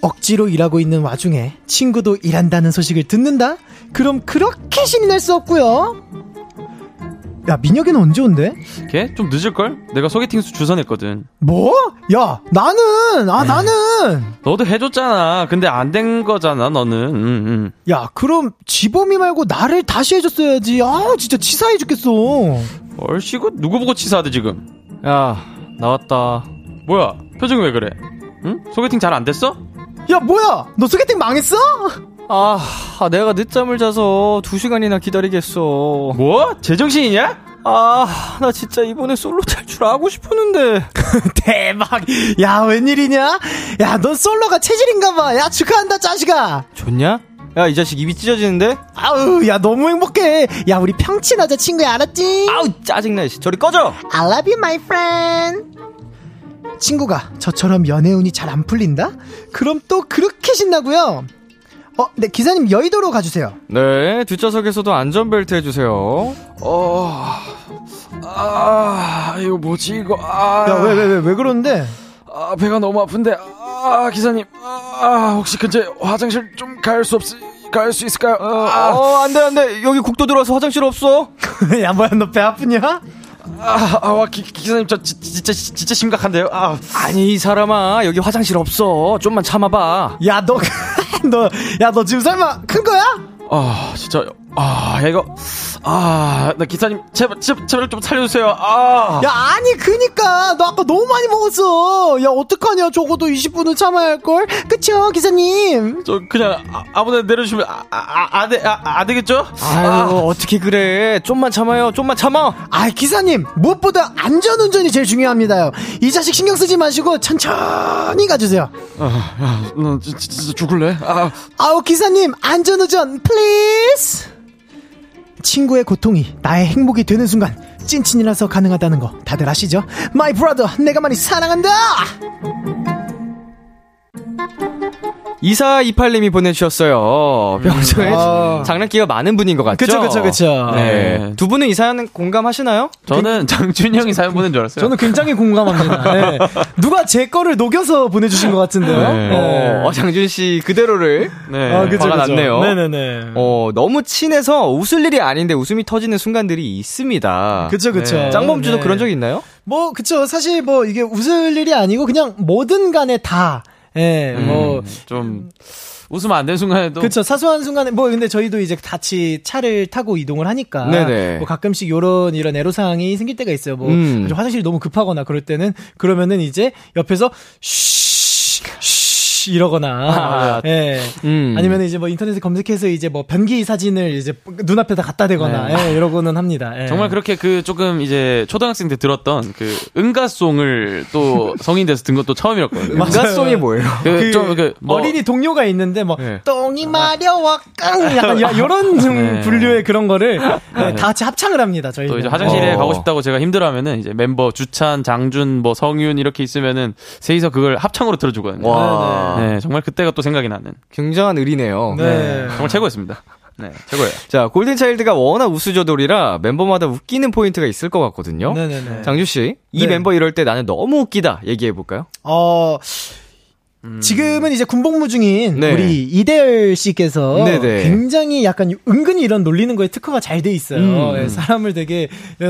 억지로 일하고 있는 와중에 친구도 일한다는 소식을 듣는다? 그럼 그렇게 신이 날 수 없고요. 야, 민혁이는 언제 온대? 걔? 좀 늦을걸? 내가 소개팅 수 주선했거든. 뭐? 야, 나는, 아, 나는. 너도 해줬잖아. 근데 안 된 거잖아, 너는. 응, 응. 야, 그럼 지범이 말고 나를 다시 해줬어야지. 아, 진짜 치사해 죽겠어. 얼씨구? 누구 보고 치사하대, 지금? 야, 나왔다. 뭐야? 표정이 왜 그래? 응? 소개팅 잘 안 됐어? 야, 뭐야? 너 소개팅 망했어? 아, 아, 내가 늦잠을 자서 두 시간이나 기다리겠어. 뭐? 제정신이냐? 아, 나 진짜 이번에 솔로 탈출 하고 싶었는데. 대박. 야, 웬일이냐? 야, 넌 솔로가 체질인가봐. 야, 축하한다, 자식아. 좋냐? 야, 이 자식 입이 찢어지는데? 아우, 야, 너무 행복해. 야, 우리 평친하자, 친구야, 알았지? 아우, 짜증나, 씨. 저리 꺼져! I love you, my friend. 친구가 저처럼 연애운이 잘 안 풀린다? 그럼 또 그렇게 신나고요. 어, 네, 기사님 여의도로 가주세요. 네, 뒷좌석에서도 안전벨트 해주세요. 어, 아, 이거 뭐지, 이거. 아, 야, 왜, 왜, 왜, 왜 그러는데? 아, 배가 너무 아픈데. 아, 기사님. 아, 혹시 근처에 화장실 좀 갈 수 없, 갈수 있을까요? 어, 아, 어, 안 돼, 안 돼. 여기 국도 들어와서 화장실 없어. 야, 뭐야, 너 배 아프냐? 아, 아, 와, 기, 기사님, 저 지, 진짜, 진짜 심각한데요? 아, 아니, 이 사람아. 여기 화장실 없어. 좀만 참아봐. 야, 너, 너, 야, 너 지금 설마 큰 거야? 아, 진짜, 아, 야, 이거, 아, 나 기사님, 제발, 제발, 제발 좀 살려주세요. 아, 야, 아니, 그니까. 너 아까 너무 많이 먹었어. 야, 어떡하냐. 적어도 20분은 참아야 할걸? 그쵸, 기사님? 저 그냥 아, 아무나 내려주시면 아, 아, 아, 안, 돼, 아, 안 되겠죠? 아유, 어떻게 그래. 좀만 참아요. 좀만 참아. 아, 기사님. 무엇보다 안전운전이 제일 중요합니다요. 이 자식 신경 쓰지 마시고 천천히 가주세요. 아, 야, 너 진짜, 진짜 죽을래? 아, 아우, 기사님. 안전운전, please! 친구의 고통이 나의 행복이 되는 순간 찐친이라서 가능하다는 거 다들 아시죠? my brother 내가 많이 사랑한다 2428님이 보내주셨어요. 평소에 아. 장난기가 많은 분인 것 같죠? 그쵸, 그쵸, 그쵸. 네. 네. 두 분은 이 사연 공감하시나요? 저는 장준이 형이 사연 보낸 줄 알았어요. 저는 굉장히 공감합니다 네. 누가 제 거를 녹여서 보내주신 것 같은데요 네. 어, 장준 씨 그대로를 네. 아, 그쵸. 났네요. 네네네 어, 너무 친해서 웃을 일이 아닌데 웃음이 터지는 순간들이 있습니다. 그쵸 그쵸 네. 짱범주도 네. 그런 적 있나요? 뭐 그쵸 사실 뭐 이게 웃을 일이 아니고 그냥 뭐든 간에 다 예, 뭐, 음, 좀 웃으면 안 되는 순간에도 그쵸 사소한 순간에 뭐 근데 저희도 이제 같이 차를 타고 이동을 하니까 네네. 뭐 가끔씩 요런 이런 애로 사항이 생길 때가 있어요. 뭐 음. 화장실이 너무 급하거나 그럴 때는 그러면은 이제 옆에서 쉬, 쉬 이러거나 아, 예. 음. 아니면 이제 뭐 인터넷에 검색해서 이제 뭐 변기 사진을 이제 눈앞에다 갖다 대거나 네. 예, 이러고는 합니다. 예. 정말 그렇게 그 조금 이제 초등학생 때 들었던 그 응가송을 또 성인 돼서 든 것도 처음이었거든요. 응가송이 뭐예요? 그 그좀그 뭐, 어린이 동료가 있는데 뭐 네. 똥이 마려워 깡 약간 야, 이런 네. 분류의 그런 거를 네, 다 같이 합창을 합니다. 저희 또 이제 화장실에 어. 가고 싶다고 제가 힘들어하면은 이제 멤버 주찬, 장준, 뭐 성윤 이렇게 있으면은 셋이서 그걸 합창으로 들어주거든요. 와. 네, 정말 그때가 또 생각이 나는. 굉장한 의리네요. 네. 정말 최고였습니다. 네, 최고예요. 자, 골든차일드가 워낙 우수저돌이라 멤버마다 웃기는 포인트가 있을 것 같거든요. 네네네. 장주 씨, 이 네. 멤버 이럴 때 나는 너무 웃기다 얘기해 볼까요? 어, 지금은 이제 군복무 중인 네. 우리 이대열 씨께서 네네. 굉장히 약간 은근히 이런 놀리는 거에 특허가 잘 돼 있어요. 음. 예, 사람을 되게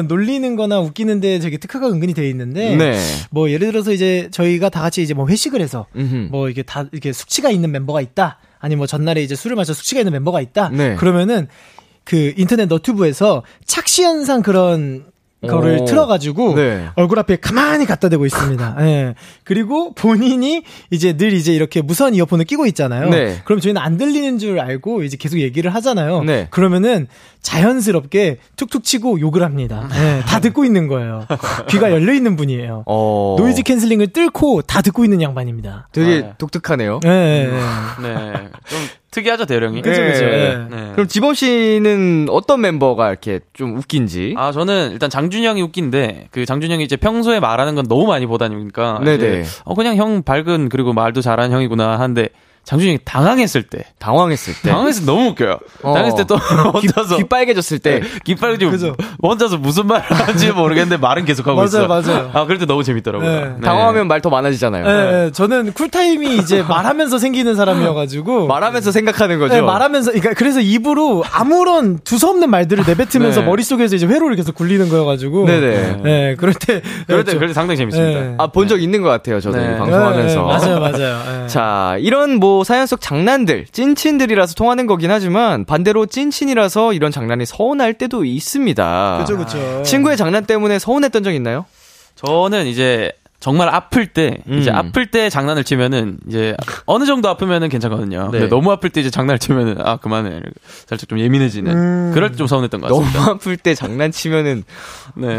놀리는 거나 웃기는데 되게 특허가 은근히 돼 있는데 네. 뭐 예를 들어서 이제 저희가 다 같이 이제 뭐 회식을 해서 음흠. 뭐 이게 다 이렇게 숙취가 있는 멤버가 있다. 아니 뭐 전날에 이제 술을 마셔 숙취가 있는 멤버가 있다. 네. 그러면은 그 인터넷 너튜브에서 착시 현상 그런 거를 오. 틀어가지고 네. 얼굴 앞에 가만히 갖다 대고 있습니다. 예. 그리고 본인이 이제 늘 이제 이렇게 무선 이어폰을 끼고 있잖아요. 네. 그럼 저희는 안 들리는 줄 알고 이제 계속 얘기를 하잖아요. 네. 그러면은 자연스럽게 툭툭 치고 욕을 합니다. 예, 다 듣고 있는 거예요. 귀가 열려 있는 분이에요. 어. noise canceling을 뚫고 다 듣고 있는 양반입니다. 되게 아, 네. 독특하네요. 예, 예, 예. 네, 좀 특이하죠, 대열이. 그죠, 네. 그죠. 예. 네. 그럼 지범 씨는 어떤 멤버가 이렇게 좀 웃긴지? 아, 저는 일단 장준 형이 웃긴데, 그 장준 형이 이제 평소에 말하는 건 너무 많이 보다니까. 네네. 어, 그냥 형 밝은, 그리고 말도 잘하는 형이구나 하는데, 장준영이 당황했을 때. 당황했을 때. 당황했을 때 너무 웃겨요. 어. 당황했을 때또 혼자서. 귀 빨개졌을 때. 좀 그죠. 혼자서 무슨 말을 하는지 모르겠는데 말은 계속 하고 맞아요, 있어. 맞아요. 아, 그럴 때 너무 재밌더라고요. 네. 당황하면 말 더 많아지잖아요. 예, 예, 저는 쿨타임이 이제 말하면서 생기는 사람이어가지고. 말하면서 생각하는 거죠. 네, 말하면서, 그러니까 그래서 입으로 아무런 두서없는 말들을 내뱉으면서 네. 머릿속에서 이제 회로를 계속 굴리는 거여가지고. 네네. 네, 그럴 때. 그럴 때, 그럴 때 상당히 재밌습니다. 네. 아, 본 적 있는 것 같아요, 저도 네. 이 방송하면서. 네, 맞아요, 맞아요. 예. 자, 이런 뭐 사연 속 장난들, 찐친들이라서 통하는 거긴 하지만 반대로 찐친이라서 이런 장난이 서운할 때도 있습니다. 그쵸, 그쵸. 친구의 장난 때문에 서운했던 적 있나요? 저는 이제 정말 아플 때 이제 음. 아플 때 장난을 치면은 이제 어느 정도 아프면은 괜찮거든요. 네. 근데 너무 아플 때 이제 장난을 치면은 아 그만해 살짝 좀 예민해지는 음. 그럴 때 좀 서운했던 것 너무 같습니다. 아플 때 장난치면은 네.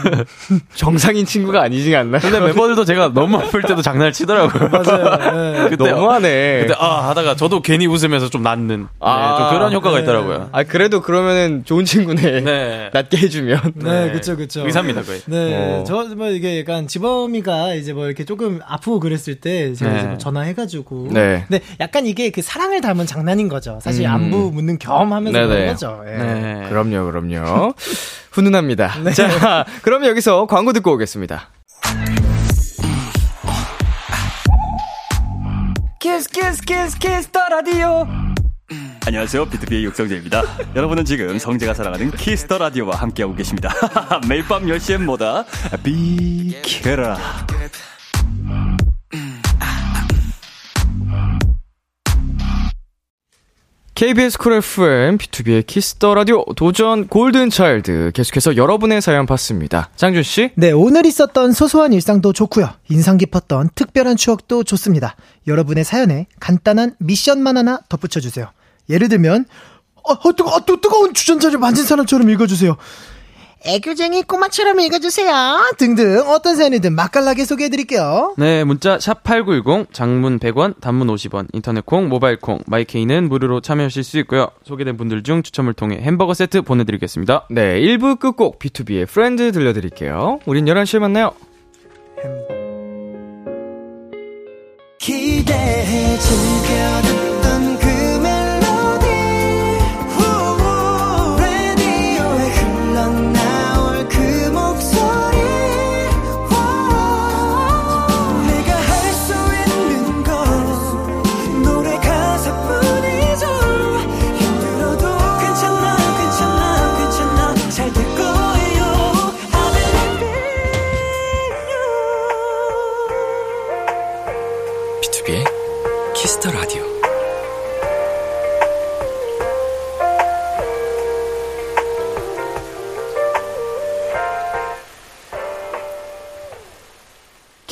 정상인 친구가 아니지 않나요? 근데 멤버들도 제가 너무 아플 때도 장난을 치더라고요. 맞아요. 예. 그때 너무하네. 그때 아 하다가 저도 괜히 웃으면서 좀 낫는 네, 아. 좀 그런 효과가 네. 있더라고요. 아, 그래도 그러면은 좋은 친구네. 네. 낫게 해주면. 네, 그쵸, 그쵸. 의사입니다 거의. 네, 어. 저, 뭐, 이게 약간 지 범이가 이제 뭐 이렇게 조금 아프고 그랬을 때 제가 네. 이제 뭐 전화해가지고. 네. 근데 약간 이게 그 사랑을 담은 장난인 거죠. 사실 음. 안부 묻는 겸 하면서 네네. 그런 거죠. 예. 네. 그럼요, 그럼요. 훈훈합니다. 자, 그럼 여기서 광고 듣고 오겠습니다. Kiss Kiss Kiss Kiss the Radio 안녕하세요. BTOB의 육성재입니다. 여러분은 지금 성재가 사랑하는 Kiss the Radio와 함께하고 계십니다. 매일 밤 10시엔 뭐다? 비키라. KBS Cool FM, B2B의 키스터 라디오 도전 골든 차일드 계속해서 여러분의 사연 받습니다. 장준 씨? 네, 오늘 있었던 소소한 일상도 좋고요. 인상 깊었던 특별한 추억도 좋습니다. 여러분의 사연에 간단한 미션만 하나 덧붙여 주세요. 예를 들면 어, 어, 뜨거, 어, 또 뜨거운 주전자를 만진 사람처럼 읽어주세요. 애교쟁이 꼬마처럼 읽어주세요. 등등 어떤 사연이든 맛깔나게 소개해드릴게요. 네, 문자 샵 8910 장문 100원, 단문 50원, 인터넷 콩, 모바일 콩, 마이케이는 무료로 참여하실 수 있고요. 소개된 분들 중 추첨을 통해 햄버거 세트 보내 드리겠습니다. 네, 1부 끝곡 BTOB의 Friend 들려드릴게요. 우린 11시에 만나요. 기대해 즐겨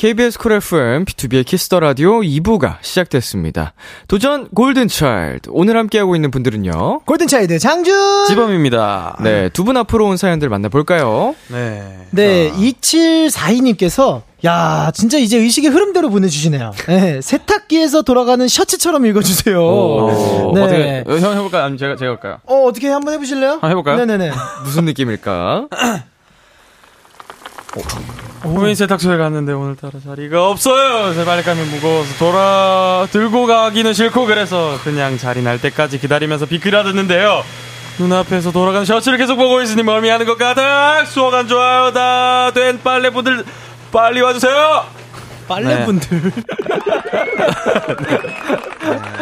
KBS Cool FM, B2B의 키스터 라디오 2부가 시작됐습니다. 도전 골든 차일드. 오늘 함께하고 있는 분들은요. 골든차일드 장준! 지범입니다. 네, 두 분 앞으로 온 사연들 만나볼까요? 네. 네, 2742님께서 야, 진짜 이제 의식의 흐름대로 보내주시네요. 네, 세탁기에서 돌아가는 셔츠처럼 읽어주세요. 오, 네. 어떻게 어, 형 해볼까요? 아니면 제가 제가 할까요? 어, 어떻게 한번 해보실래요? 한번 해볼까요? 네네네. 무슨 느낌일까? 호민 세탁소에 갔는데 오늘따라 자리가 없어요. 제 발감이 무거워서 돌아 들고 가기는 싫고 그래서 그냥 자리 날 때까지 기다리면서 비키라 듣는데요. 눈앞에서 돌아가는 셔츠를 계속 보고 있으니 멀미하는 것 같아. 수억 안 좋아요. 다 된 빨래분들 빨리 와주세요. 빨래분들.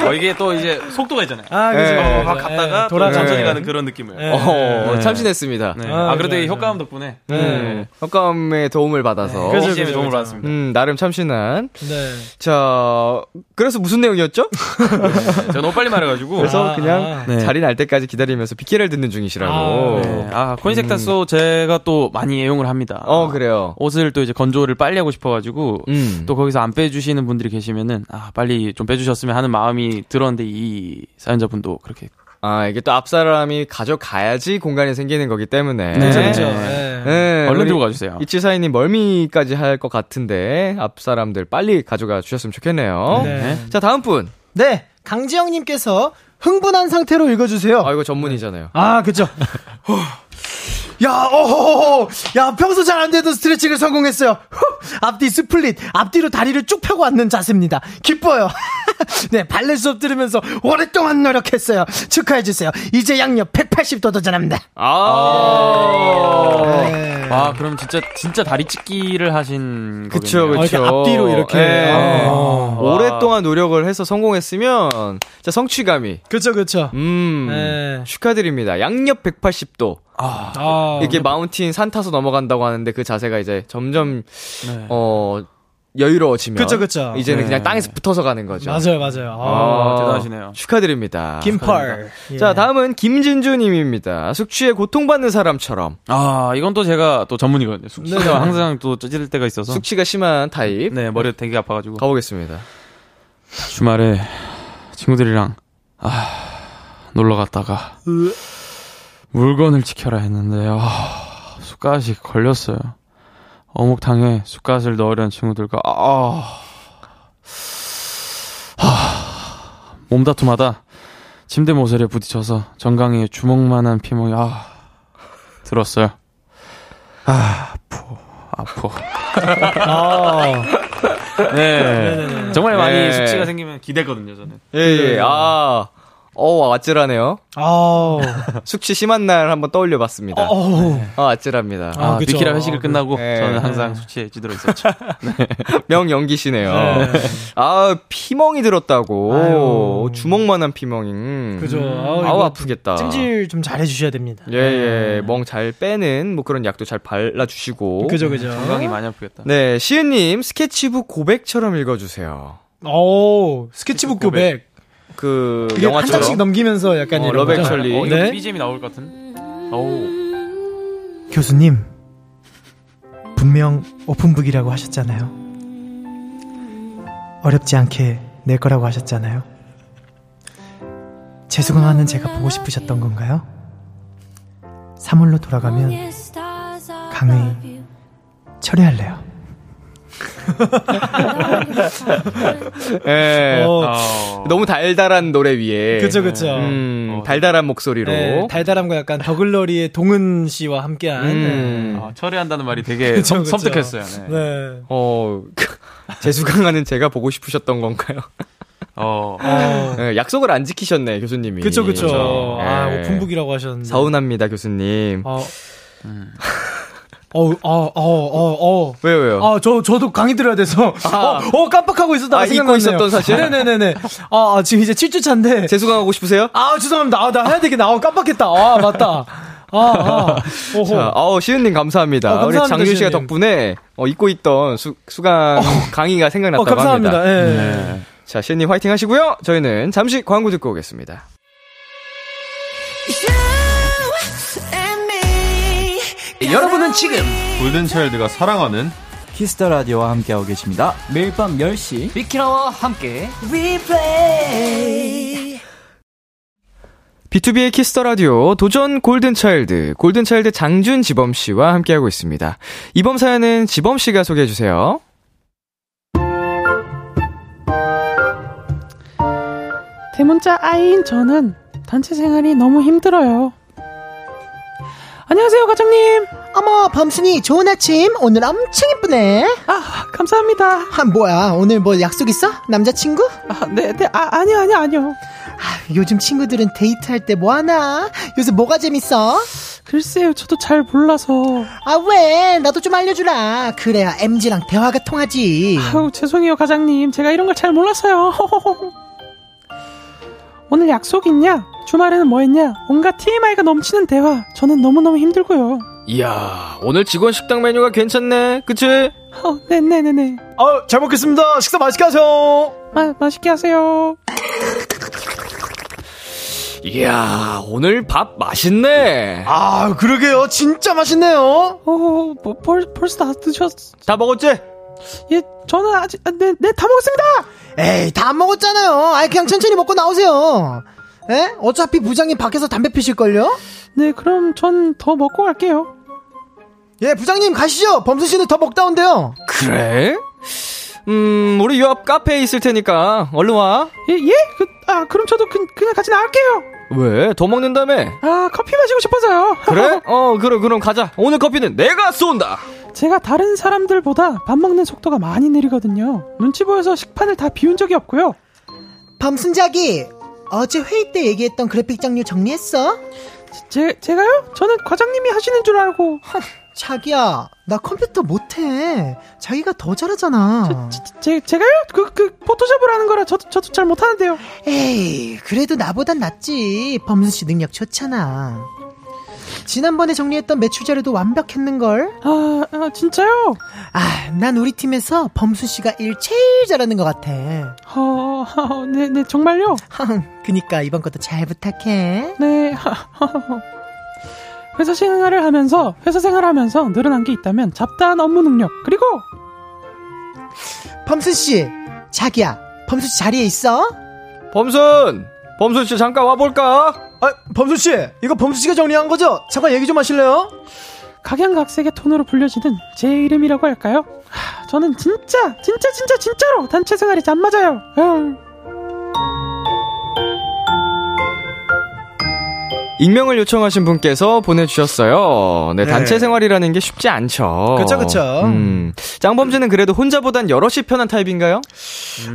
어, 이게 또 이제 속도가 있잖아요. 아, 그죠. 네. 막 갔다가 네, 또 돌아가는. 천천히 네. 가는 그런 느낌을. 네. 어, 네. 참신했습니다. 네. 아, 아, 그래도 이 효과음 덕분에 네. 효과음의 도움을 받아서. 그죠, BGM에 그죠, 도움을 그죠. 받았습니다. 음, 나름 참신한. 네. 자, 그래서 무슨 내용이었죠? 제가 너무 빨리 말해가지고. 그래서 아, 그냥 아. 네. 자리 날 때까지 기다리면서 비키를 듣는 중이시라고. 아, 네. 아, 코인섹타소 제가 또 많이 애용을 합니다. 어, 그래요. 옷을 또 이제 건조를 빨리 하고 싶어가지고 음. 또 거기서 안 빼주시는 분들이 계시면은 아 빨리 좀 빼주셨으면 하는 마음이 들었는데 이 사연자분도 그렇게 아, 이게 또 앞사람이 가져가야지 공간이 생기는 거기 때문에. 네. 그죠, 네. 그죠. 네. 네, 얼른 들고 가주세요. 이칠사이님 멀미까지 할 것 같은데 앞사람들 빨리 가져가 주셨으면 좋겠네요. 네. 자, 다음 분. 네. 강지영님께서 흥분한 상태로 읽어주세요. 아, 이거 전문이잖아요. 아, 그죠. 야, 어, 야, 평소 잘 안 되던 스트레칭을 성공했어요. 후, 앞뒤 split, 앞뒤로 다리를 쭉 펴고 앉는 자세입니다. 기뻐요. 네, 발레 수업 들으면서 오랫동안 노력했어요. 축하해주세요. 이제 양옆 180도 도전합니다. 아. 네. 와, 그럼 진짜, 진짜 다리 찢기를 하신 그쵸, 거겠네요. 어, 이렇게 그쵸. 앞뒤로 이렇게. 네. 아. 오랫동안 노력을 해서 성공했으면, 진짜 성취감이. 그쵸, 그쵸. 음. 네. 축하드립니다. 양옆 180도. 아, 이렇게 마운틴 산 타서 넘어간다고 하는데 그 자세가 이제 점점, 네. 어, 여유로워지면. 그쵸, 그쵸. 이제는 네. 그냥 땅에서 붙어서 가는 거죠. 맞아요, 맞아요. 아, 아, 대단하시네요. 축하드립니다. 김펄. 예. 자, 다음은 김진주님입니다. 숙취에 고통받는 사람처럼 아, 이건 또 제가 또 전문이거든요. 숙취가 네. 항상 또 찌질 때가 있어서. 숙취가 심한 타입. 네, 머리가 되게 아파가지고. 가보겠습니다. 주말에 친구들이랑, 아, 놀러 갔다가, 물건을 지켜라 했는데, 아, 숟가락이 걸렸어요. 어묵탕에 숟가락을 넣으려는 친구들과, 아, 아, 몸다툼하다 침대 모서리에 부딪혀서 정강이에 주먹만한 피멍이, 아, 들었어요. 아, 아프, 아프. 아, 네. 정말 많이 네. 숙취가 생기면 기대거든요, 저는. 예, 예. 아, 어, 아찔하네요. 아우. 숙취 심한 날 한번 떠올려 봤습니다. 어우. 어, 아찔합니다. 아, 아. 비키라 회식을 아, 끝나고 네. 저는 항상 숙취에 찌들어 있었죠. 명연기시네요. 네. 아, 피멍이 들었다고. 아유. 주먹만한 피멍이. 그죠. 음. 아우, 아우, 아프겠다. 찜질 좀 잘해 주셔야 됩니다. 예, 예. 멍 잘 빼는 뭐 그런 약도 잘 발라 주시고. 그죠, 그죠. 건강이 많이 아프겠다. 네, 시은 님, 스케치북 고백처럼 읽어 주세요. 오, 스케치북 고백. 그, 이 게한 영화처럼. 장씩 넘기면서 약간 어, 이런 Love? Actually. 어, 네. BGM이 나올 것 같은? 오. 교수님, 분명 오픈북이라고 하셨잖아요. 어렵지 않게 낼 거라고 하셨잖아요. 재수강하는 제가 보고 싶으셨던 건가요? 3월로 돌아가면 강의 철회할래요. 예. 어, 어. 너무 달달한 노래 위에. 그쵸, 그쵸. 음, 어. 달달한 목소리로. 네, 달달함과 약간 더글러리의 동은 씨와 함께한. 음. 아, 철회한다는 말이 되게 그쵸, 섬, 그쵸. 섬뜩했어요. 네. 네. 네. 어, 재수강하는 제가 보고 싶으셨던 건가요? 어. 어, 예, 약속을 안 지키셨네, 교수님이. 그쵸, 그쵸. 그죠? 아, 예. 오픈북이라고 하셨는데. 서운합니다, 교수님. 어, 음. 어, 어, 어, 어, 어. 왜요, 왜요? 아, 저, 저도 강의 들어야 돼서. 어, 어, 깜빡하고 있었다가 아, 생각났네요. 있었던 사실? 네네네네. 아, 아, 지금 이제 7주 차인데. 재수강하고 싶으세요? 아, 죄송합니다. 아, 나 해야 되겠다. 아, 깜빡했다. 아, 맞다. 아, 아. 오호. 자, 어우, 시은님 감사합니다. 어, 감사합니다, 우리 장윤 씨가. 덕분에 어, 잊고 있던 수, 수강 강의가 어, 생각났다고 감사합니다. 합니다. 예. 네. 자, 시은님 화이팅 하시고요. 저희는 잠시 광고 듣고 오겠습니다. 여러분은 지금 골든차일드가 사랑하는 Kiss the Radio와 함께하고 계십니다. 매일 밤 10시 비키라와 함께 B2B의 키스터 라디오 도전 골든 차일드 골든 차일드 장준 지범 씨와 함께하고 있습니다. 이번 사연은 지범 씨가 소개해 주세요. 대문자 I인 저는 단체 생활이 너무 힘들어요. 안녕하세요, 과장님. 어머, 범순이 좋은 아침. 오늘 엄청 이쁘네. 아, 감사합니다. 아, 뭐야. 오늘 뭐 약속 있어? 남자친구? 아, 네, 네, 아, 아니요, 아니요, 아니요. 아, 요즘 친구들은 데이트할 때 뭐 하나? 요새 뭐가 재밌어? 글쎄요, 저도 잘 몰라서. 아, 왜? 나도 좀 알려주라. 그래야 MG랑 대화가 통하지. 아우, 죄송해요, 과장님. 제가 이런 걸 잘 몰라서요. 오늘 약속 있냐? 주말에는 뭐 했냐? 온갖 TMI가 넘치는 대화. 저는 너무너무 힘들고요. 이야, 오늘 직원 식당 메뉴가 괜찮네. 그치? 어, 네네네네. 아, 잘 먹겠습니다. 식사 맛있게 하세요. 마, 맛있게 하세요. 이야, 오늘 밥 맛있네. 아, 그러게요. 진짜 맛있네요. 어, 뭐, 벌, 벌써 다 드셨, 다 먹었지? 예, 저는 아직, 아, 네, 네, 다 먹었습니다! 에이, 다 안 먹었잖아요. 아이, 그냥 천천히 먹고 나오세요. 에? 어차피 부장님 밖에서 담배 피실걸요? 네, 그럼 전 더 먹고 갈게요. 예, 부장님 가시죠. 범수 씨는 더 먹다 온대요. 그래? 음, 우리 요 앞 카페에 있을 테니까 얼른 와. 예, 예? 그, 아, 그럼 저도 그, 그냥 같이 나갈게요. 왜? 더 먹는다며? 아, 커피 마시고 싶어서요. 그래? 어, 그럼, 그럼 가자. 오늘 커피는 내가 쏜다! 제가 다른 사람들보다 밥 먹는 속도가 많이 느리거든요. 눈치 보여서 식판을 다 비운 적이 없고요. 범순자기 어제 회의 때 얘기했던 그래픽 장류 정리했어? 제, 제가요? 저는 과장님이 하시는 줄 알고. 자기야 나 컴퓨터 못해 자기가 더 잘하잖아 제, 제가요? 그, 그, 포토샵을 하는 거라 저도, 저도 잘 못하는데요. 에이 그래도 나보단 낫지 범순 씨 능력 좋잖아 지난번에 정리했던 매출 자료도 완벽했는걸 아, 아 진짜요? 아, 난 우리 팀에서 범순 씨가 일 제일 잘하는 것 같아. 어, 어, 네, 네, 정말요? 그니까 이번 것도 잘 부탁해. 네. 회사 생활을 하면서, 회사 생활을 하면서 늘어난 게 있다면 잡다한 업무 능력, 그리고 범순 씨, 자기야, 범순 씨 자리에 있어? 범순! 범순 씨 잠깐 와볼까? 아, 범순 씨, 이거 범순 씨가 정리한 거죠? 잠깐 얘기 좀 하실래요? 각양각색의 톤으로 불려지는 제 이름이라고 할까요? 하, 저는 진짜, 진짜, 진짜, 진짜로 단체 생활이 안 맞아요. 음. 익명을 요청하신 분께서 보내주셨어요. 네, 네. 단체 생활이라는 게 쉽지 않죠. 그쵸, 그쵸. 음, 짱범주는 그래도 혼자보단 여럿이 편한 타입인가요?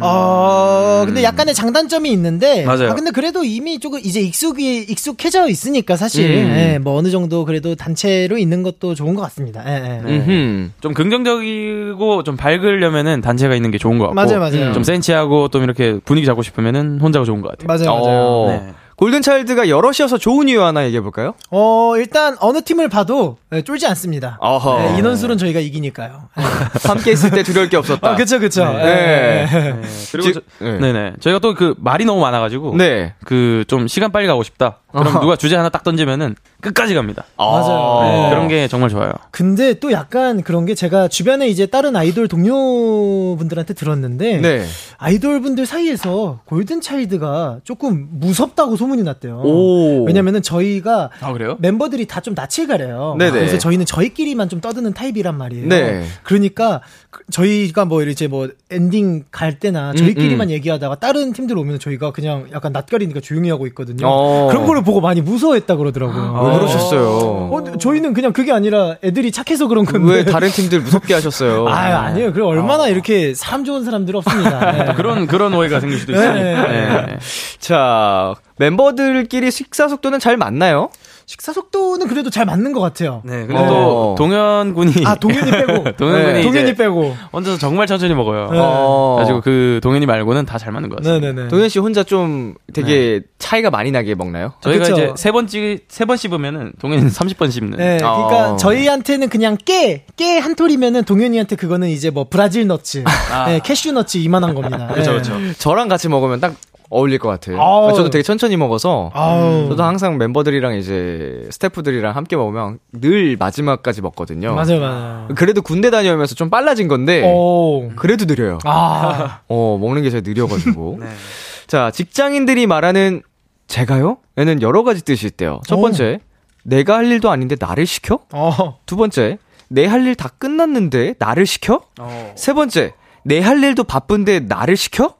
어, 근데 약간의 장단점이 있는데. 맞아요. 아, 근데 그래도 이미 조금 이제 익숙이, 익숙해져 있으니까 사실. 음. 예, 뭐 어느 정도 그래도 단체로 있는 것도 좋은 것 같습니다. 예, 예. 음흠. 좀 긍정적이고 좀 밝으려면은 단체가 있는 게 좋은 것 같고 맞아요, 맞아요. 좀 센치하고 좀 이렇게 분위기 잡고 싶으면은 혼자가 좋은 것 같아요. 맞아요, 맞아요. 어, 네. 골든차일드가 여럿이어서 좋은 이유 하나 얘기해볼까요? 어, 일단 어느 팀을 봐도 예, 쫄지 않습니다. 어허. 예, 인원수는 저희가 이기니까요. 예. 함께 있을 때 두려울 게 없었다. 아, 그쵸, 그쵸. 네. 예. 네. 그리고 지- 저, 네. 네네 저희가 또 그 말이 너무 많아가지고 네. 그 좀 시간 빨리 가고 싶다. 그럼. 누가 주제 하나 딱 던지면은 끝까지 갑니다. 맞아요. 네, 네. 그런 게 정말 좋아요. 근데 또 약간 그런 게 제가 주변에 이제 다른 아이돌 동료분들한테 들었는데 네. 아이돌 분들 사이에서 골든 차일드가 조금 무섭다고 소문이 났대요. 오. 왜냐면은 저희가 아 그래요? 멤버들이 다 좀 낯을 가려요. 네네. 그래서 저희는 저희끼리만 좀 떠드는 타입이란 말이에요. 네. 그러니까 그- 저희가 뭐 이제 뭐 엔딩 갈 때나 저희끼리만 음. 얘기하다가 다른 팀들 오면 저희가 그냥 약간 낯가리니까 조용히 하고 있거든요. 어. 그런 거를 보고 많이 무서워했다 그러더라고요. 왜 그러셨어요? 어, 저희는 그냥 그게 아니라 애들이 착해서 그런 건데. 왜 다른 팀들 무섭게 하셨어요? 아, 아니에요. 그래 얼마나 이렇게 사람 좋은 사람들 없습니다. 네. 그런 그런 오해가 생길 수도 있으니. 네. 네. 자, 멤버들끼리 식사 속도는 잘 맞나요? 식사 속도는 그래도 잘 맞는 것 같아요. 네. 근데 어. 또 동현 군이 아, 동현이 빼고. 동현 군이 네. 동현이 빼고. 혼자서 정말 천천히 먹어요. 네. 어. 그래가지고 그 동현이 말고는 다 잘 맞는 것 같아요. 네네네. 동현 씨 혼자 좀 되게 차이가 많이 나게 먹나요? 저희가 그쵸. 이제 세 번 찌, 세 번 씹으면은 동현이는 30번 씹는. 네, 그러니까 어. 저희한테는 그냥 깨, 깨 한 톨이면은 동현이한테 그거는 이제 뭐 브라질 너츠, 네, 캐슈 너츠 이만한 겁니다. 그렇죠, 네. 그렇죠. 저랑 같이 먹으면 딱 어울릴 것 같아요. 아우. 저도 되게 천천히 먹어서 아우. 저도 항상 멤버들이랑 이제 스태프들이랑 함께 먹으면 늘 마지막까지 먹거든요. 맞아요, 맞아요. 그래도 군대 다녀오면서 좀 빨라진 건데 오. 그래도 느려요. 아, 어, 먹는 게 제일 느려가지고. 네. 자, 직장인들이 말하는 제가요? 에는 여러 가지 뜻이 있대요. 첫 오. 번째, 내가 할 일도 아닌데 나를 시켜? 어. 두 번째, 내 할 일 다 끝났는데 나를 시켜? 어. 세 번째, 내 할 일도 바쁜데 나를 시켜?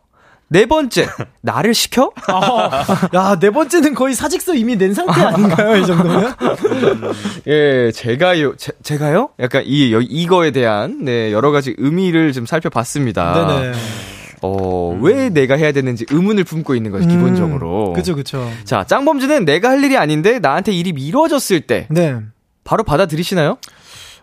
네 번째, 나를 시켜? 야, 네 번째는 거의 사직서 이미 낸 상태 아닌가요, 이 정도면? 예, 제가요, 제, 제가요? 약간 이, 여- 이거에 대한, 네, 여러 가지 의미를 좀 살펴봤습니다. 네네. 어, 왜 내가 해야 되는지 의문을 품고 있는 거죠, 기본적으로. 음, 그죠, 그죠. 자, 짱범주는 내가 할 일이 아닌데 나한테 일이 미뤄졌을 때 네. 바로 받아들이시나요?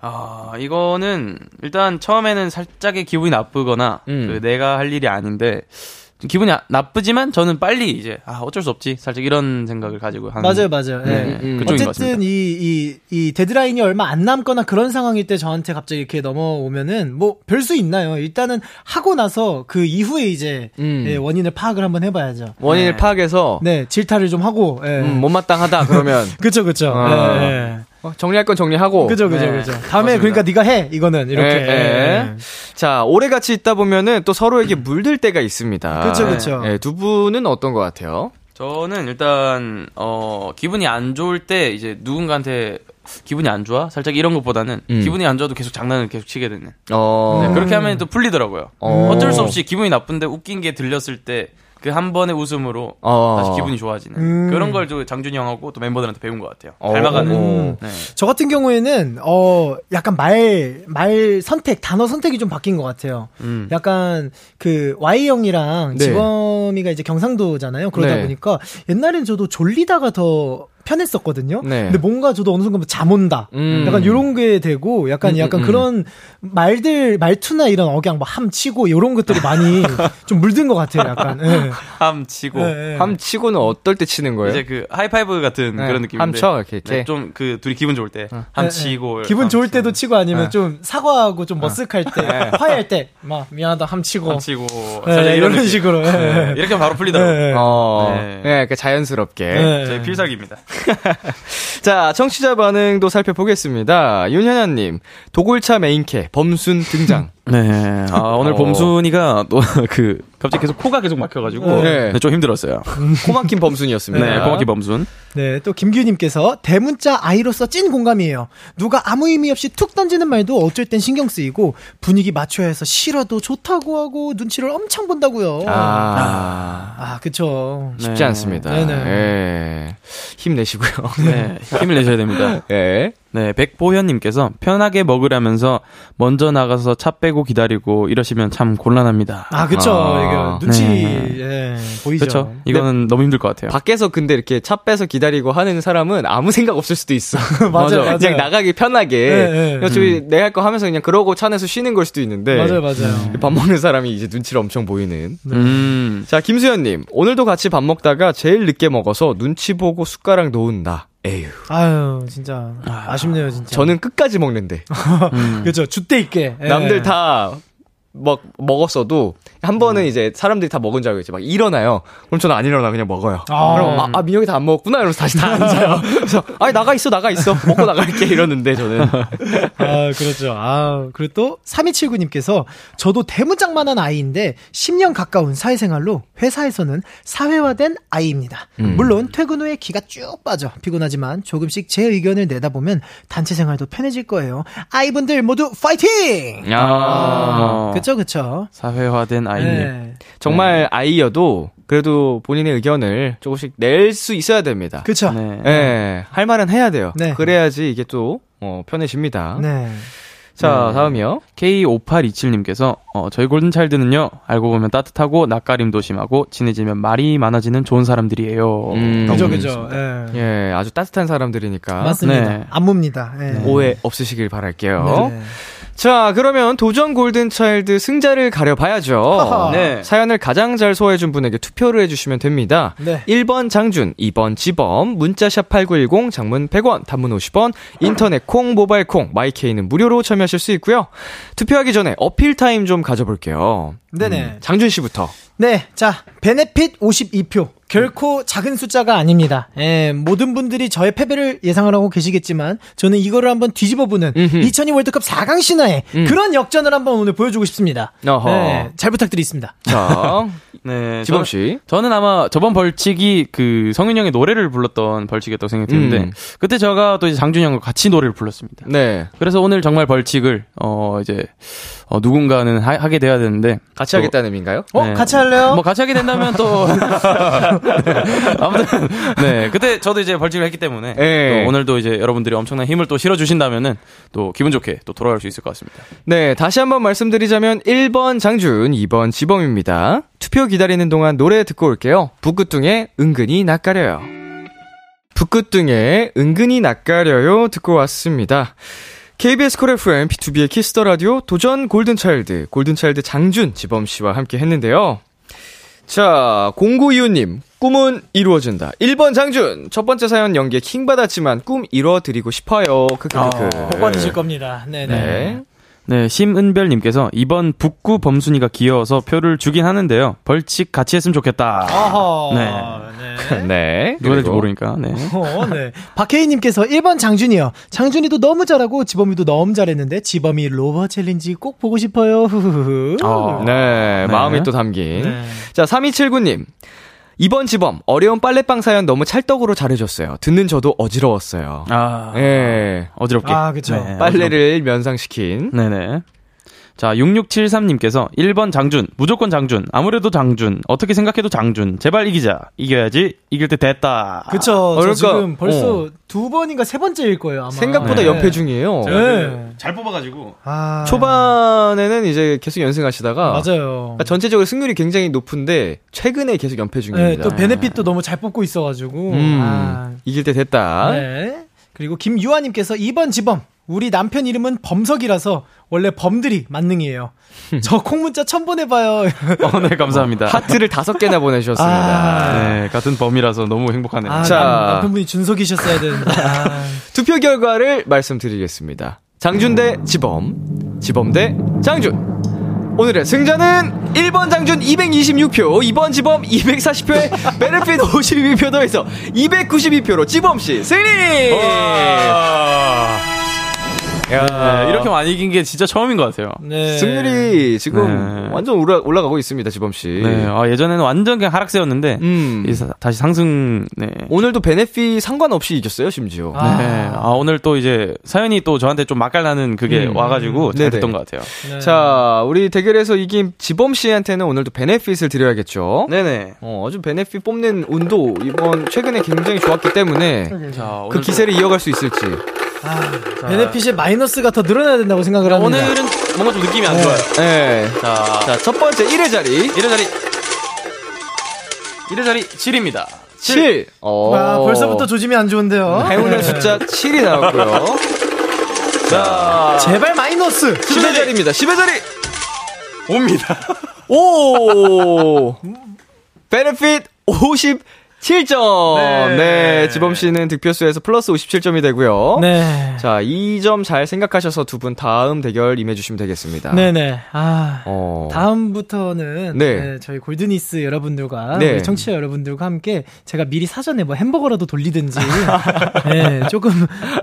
아, 이거는 일단 처음에는 살짝의 기분이 나쁘거나 음. 그 내가 할 일이 아닌데 좀 기분이 아- 나쁘지만 저는 빨리 이제 아 어쩔 수 없지 살짝 이런 생각을 가지고 하는 맞아요, 맞아요. 예. 네, 음. 어쨌든 같습니다. 이, 이, 이 데드라인이 얼마 안 남거나 그런 상황일 때 저한테 갑자기 이렇게 넘어오면은 뭐 별 수 있나요? 일단은 하고 나서 그 이후에 이제 음. 예, 원인을 파악을 한번 해봐야죠. 원인을 네. 파악해서 네, 질타를 좀 하고. 예. 음, 못마땅하다 그러면 그쵸, 그쵸. 아. 예, 예. 어, 정리할 건 정리하고 그죠, 그죠, 네, 그죠. 다음에 맞습니다. 그러니까 네가 해 이거는 이렇게. 예, 예. 자, 오래 같이 있다 보면은 또 서로에게 물들 때가 있습니다. 그쵸, 그쵸. 예, 두 분은 어떤 것 같아요? 저는 일단 어 기분이 안 좋을 때 이제 누군가한테 기분이 안 좋아 살짝 이런 것보다는 음. 기분이 안 좋아도 계속 장난을 계속 치게 되는 어. 네, 그렇게 하면 또 풀리더라고요 어. 어쩔 수 없이 기분이 나쁜데 웃긴 게 들렸을 때 그 한 번의 웃음으로 어. 다시 기분이 좋아지는 음. 그런 걸좀 장준이 형하고 또 멤버들한테 배운 것 같아요 어. 닮아가는 어. 네. 저 같은 경우에는 어 약간 말 말 선택 단어 선택이 좀 바뀐 것 같아요. 음. 약간 그 Y 형이랑 네. 지범이가 이제 경상도잖아요. 그러다 네. 보니까 옛날엔 저도 졸리다가 더 편했었거든요. 네. 근데 뭔가 저도 어느 순간 잠 온다. 음. 약간 요런 게 되고 약간 음, 약간 음, 음. 그런 말들 말투나 이런 억양 뭐 함치고 요런 것들이 많이 좀 물든 것 같아요. 약간. 예. 함 치고 예, 예. 함 치고는 어떨 때 치는 거예요? 이제 그 하이파이브 같은 네, 그런 느낌인데 함 쳐, 이렇게, 이렇게. 좀그 둘이 기분 좋을 때 예, 함 예. 치고 기분 함 좋을. 때도 치고 아니면 네. 좀 사과하고 좀 머쓱할 때 화해할 때 막 미안하다 함치고 함 치고 네, 살짝 이런 느낌. 식으로 예. 네, 이렇게 하면 바로 풀리더라고요 네. 어, 네. 네, 그 자연스럽게. 네. 저희 필살기입니다 자, 청취자 반응도 살펴보겠습니다. 윤현아님, 도골차 메인캐, 범순 등장. 네. 아, 오늘 어. 봄순이가 또 그 갑자기 계속 코가 계속 막혀가지고 네. 네, 좀 힘들었어요. 코 막힌 범순이었습니다. 네, 코막히 범순. 네, 또 김규님께서 대문자 아이로서 찐 공감이에요. 누가 아무 의미 없이 툭 던지는 말도 어쩔 땐 신경 쓰이고 분위기 맞춰야 해서 싫어도 좋다고 하고 눈치를 엄청 본다고요. 아, 아, 그쵸. 쉽지 네. 않습니다. 네네. 예. 힘내시고요. 네, 힘을 내셔야 됩니다. 예. 네, 백보현님께서 편하게 먹으라면서 먼저 나가서 차 빼고 기다리고 이러시면 참 곤란합니다. 아, 그쵸. 아, 이거 눈치, 네. 예, 보이죠. 그렇죠. 이거는 너무 힘들 것 같아요. 밖에서 근데 이렇게 차 빼서 기다리고 하는 사람은 아무 생각 없을 수도 있어. 맞아요, 맞아요. 그냥 나가기 편하게. 네, 네. 그냥 저희 내할 거 하면서 그냥 그러고 차 안에서 쉬는 걸 수도 있는데. 맞아요, 맞아요. 밥 먹는 사람이 이제 눈치를 엄청 보이는. 음. 자, 김수현님. 오늘도 같이 밥 먹다가 제일 늦게 먹어서 눈치 보고 숟가락 놓은다. 에휴. 아유, 진짜. 아쉽네요, 진짜. 저는 끝까지 먹는데. 그죠. 줏대 있게. 예. 남들 다 먹, 먹었어도 한 번은 이제 사람들이 다 먹은 줄 알고 이제 막 일어나요. 그럼 저는 안 일어나 그냥 먹어요. 아. 그럼 아, 아 민혁이 다 안 먹었구나 이러면서 다시 다 앉아요. 그래서 아니 나가 있어 나가 있어 먹고 나갈게 이러는데 저는 아, 그렇죠. 아, 그리고 또 3279님께서 저도 대문짝만한 아이인데 10년 가까운 사회생활로 회사에서는 사회화된 아이입니다. 음. 물론 퇴근 후에 기가 쭉 빠져 피곤하지만 조금씩 제 의견을 내다보면 단체 생활도 편해질 거예요. 아이분들 모두 파이팅! 아, 그쵸, 그쵸. 사회화된 아이님. 네. 정말 아이여도 그래도 본인의 의견을 조금씩 낼 수 있어야 됩니다. 그쵸. 네. 예, 할 말은 해야 돼요. 네. 그래야지 이게 또 어, 편해집니다. 네. 자 네. 다음이요. K5827님께서 어, 저희 골든차일드는요 알고 보면 따뜻하고 낯가림도 심하고 친해지면 말이 많아지는 좋은 사람들이에요. 음. 그죠, 그죠. 예. 예, 아주 따뜻한 사람들이니까 맞습니다. 네. 안 뭅니다. 예. 오해 없으시길 바랄게요. 네. 자, 그러면 도전 골든차일드 승자를 가려봐야죠. 하하. 네. 사연을 가장 잘 소화해준 분에게 투표를 해주시면 됩니다. 네. 1번 장준, 2번 지범, 문자샵 8910, 장문 100원, 단문 50원, 인터넷 콩, 모바일 콩, 마이케이는 무료로 참여하실 수 있고요. 투표하기 전에 어필 타임 좀 가져볼게요. 네네. 음, 장준 씨부터. 네, 자, benefit 52표. 결코 작은 숫자가 아닙니다. 예, 모든 분들이 저의 패배를 예상을 하고 계시겠지만, 저는 이거를 한번 뒤집어보는 음흠. 2002 월드컵 4강 신화의 음. 그런 역전을 한번 오늘 보여주고 싶습니다. 어허. 네, 잘 부탁드리겠습니다. 자, 네, 지범 저- 씨. 저는 아마 저번 벌칙이 그 성윤 형의 노래를 불렀던 벌칙이었다고 생각이 드는데 음. 그때 제가 또 이제 장준 형과 같이 노래를 불렀습니다. 네. 그래서 오늘 정말 벌칙을 어 이제 어 누군가는 하, 게 돼야 되는데 같이 또- 하겠다는 의미인가요? 어, 네. 같이 할래요? 뭐 같이 하게 된다면 또 네. 아무튼 네 그때 저도 이제 벌칙을 했기 때문에 예. 또 오늘도 이제 여러분들이 엄청난 힘을 또 실어 주신다면은 또 기분 좋게 또 돌아갈 수 있을 것 같습니다. 네, 다시 한번 말씀드리자면 1번 장준, 2번 지범입니다. 투표 기다리는 동안 노래 듣고 올게요. 부끄뚱의 은근히 낯가려요. 부끄뚱의 은근히 낯가려요 듣고 왔습니다. KBS Cool FM, B2B의 키스터 라디오 도전 골든차일드, 골든차일드 장준, 지범씨와 함께 했는데요. 자, 0925님, 꿈은 이루어진다. 1번 장준, 첫 번째 사연 연기에 킹 받았지만 꿈 이루어드리고 싶어요. 크크크크. 복 받으실 겁니다. 네네. 네. 네, 심은별님께서 이번 부끄 범순이가 귀여워서 표를 주긴 하는데요. 벌칙 같이 했으면 좋겠다. 어허. 네. 네. 네. 누가 될지 모르니까. 네. 어, 네. 박혜인님께서 1번 장준이요. 장준이도 너무 잘하고 지범이도 너무 잘했는데 지범이 Rover challenge 꼭 보고 싶어요. 후후후. 아. 네, 네. 마음이 또 담긴. 네. 자, 3279님. 이번 지범, 어려운 빨래방 사연 너무 찰떡으로 잘해줬어요. 듣는 저도 어지러웠어요. 아, 예. 어지럽게. 아, 그쵸. 네, 빨래를 면상시킨. 네네. 자, 6673님께서 1번 장준, 무조건 장준, 아무래도 장준, 어떻게 생각해도 장준, 제발 이기자, 이겨야지, 이길 때 됐다. 그쵸. 저 그러니까, 지금 벌써 어. 두 번인가 세 번째일 거예요, 아마. 생각보다 네. 연패 중이에요. 네. 잘 뽑아가지고. 아. 초반에는 이제 계속 연승하시다가 맞아요. 그러니까 전체적으로 승률이 굉장히 높은데 최근에 계속 연패 네, 중입니다. 또 베네핏도 너무 잘 뽑고 있어가지고. 음, 아. 이길 때 됐다. 네. 그리고 김유아님께서 2번 지범. 우리 남편 이름은 범석이라서 원래 범들이 만능이에요. 저 콩문자 처음 보내봐요. 어, 네, 감사합니다. 하트를 다섯 개나 보내주셨습니다. 아. 네, 같은 범이라서 너무 행복하네요. 아, 자. 남, 남편분이 준석이셨어야 되는데. 아. 투표 결과를 말씀드리겠습니다. 장준 대 지범, 지범 대 장준. 오늘의 승자는 1번 장준 226표, 2번 지범 240표에 베네핏 52표 더해서 292표로 지범씨 승리! 야, 네, 이렇게 많이 이긴 게 진짜 처음인 것 같아요. 네. 승률이 지금 네. 완전 올라, 올라가고 있습니다, 지범씨. 네, 아, 예전에는 완전 그냥 하락세였는데, 음. 이 사- 다시 상승, 네. 오늘도 베네핏 상관없이 이겼어요, 심지어. 아. 네. 아, 오늘 또 이제 사연이 또 저한테 좀 맛깔나는 그게 음. 와가지고 잘. 됐던 것 같아요. 네. 자, 우리 대결에서 이긴 지범 씨한테는 오늘도 베네핏을 드려야겠죠. 네네. 어, 아주 베네핏 뽑는 운도 이번 최근에 굉장히 좋았기 때문에 자, 그 기세를 이어갈 수 있을지. 아, 베네핏의 마이너스가 더 늘어나야 된다고 생각을 합니다. 오늘은 뭔가 좀 느낌이 안 좋아요. 네. 자, 자, 첫 번째 1회 자리. 1회 자리. 1회 자리 7입니다. 7. 어. 아, 벌써부터 조짐이 안 좋은데요. 행운의 숫자 7이 나왔고요. 자, 제발 마이너스. 10회 자리입니다. 10회 자리. 옵니다. 오! 베네핏 57점. 네. 네. 지범 씨는 득표수에서 플러스 57점이 되고요. 네. 자, 이점잘 생각하셔서 두 분 다음 대결 임해 주시면 되겠습니다. 네 네. 아. 어. 다음부터는 네. 네, 저희 골드니스 여러분들과 네. 우리 청취자 여러분들과 함께 제가 미리 사전에 뭐 햄버거라도 돌리든지 네, 조금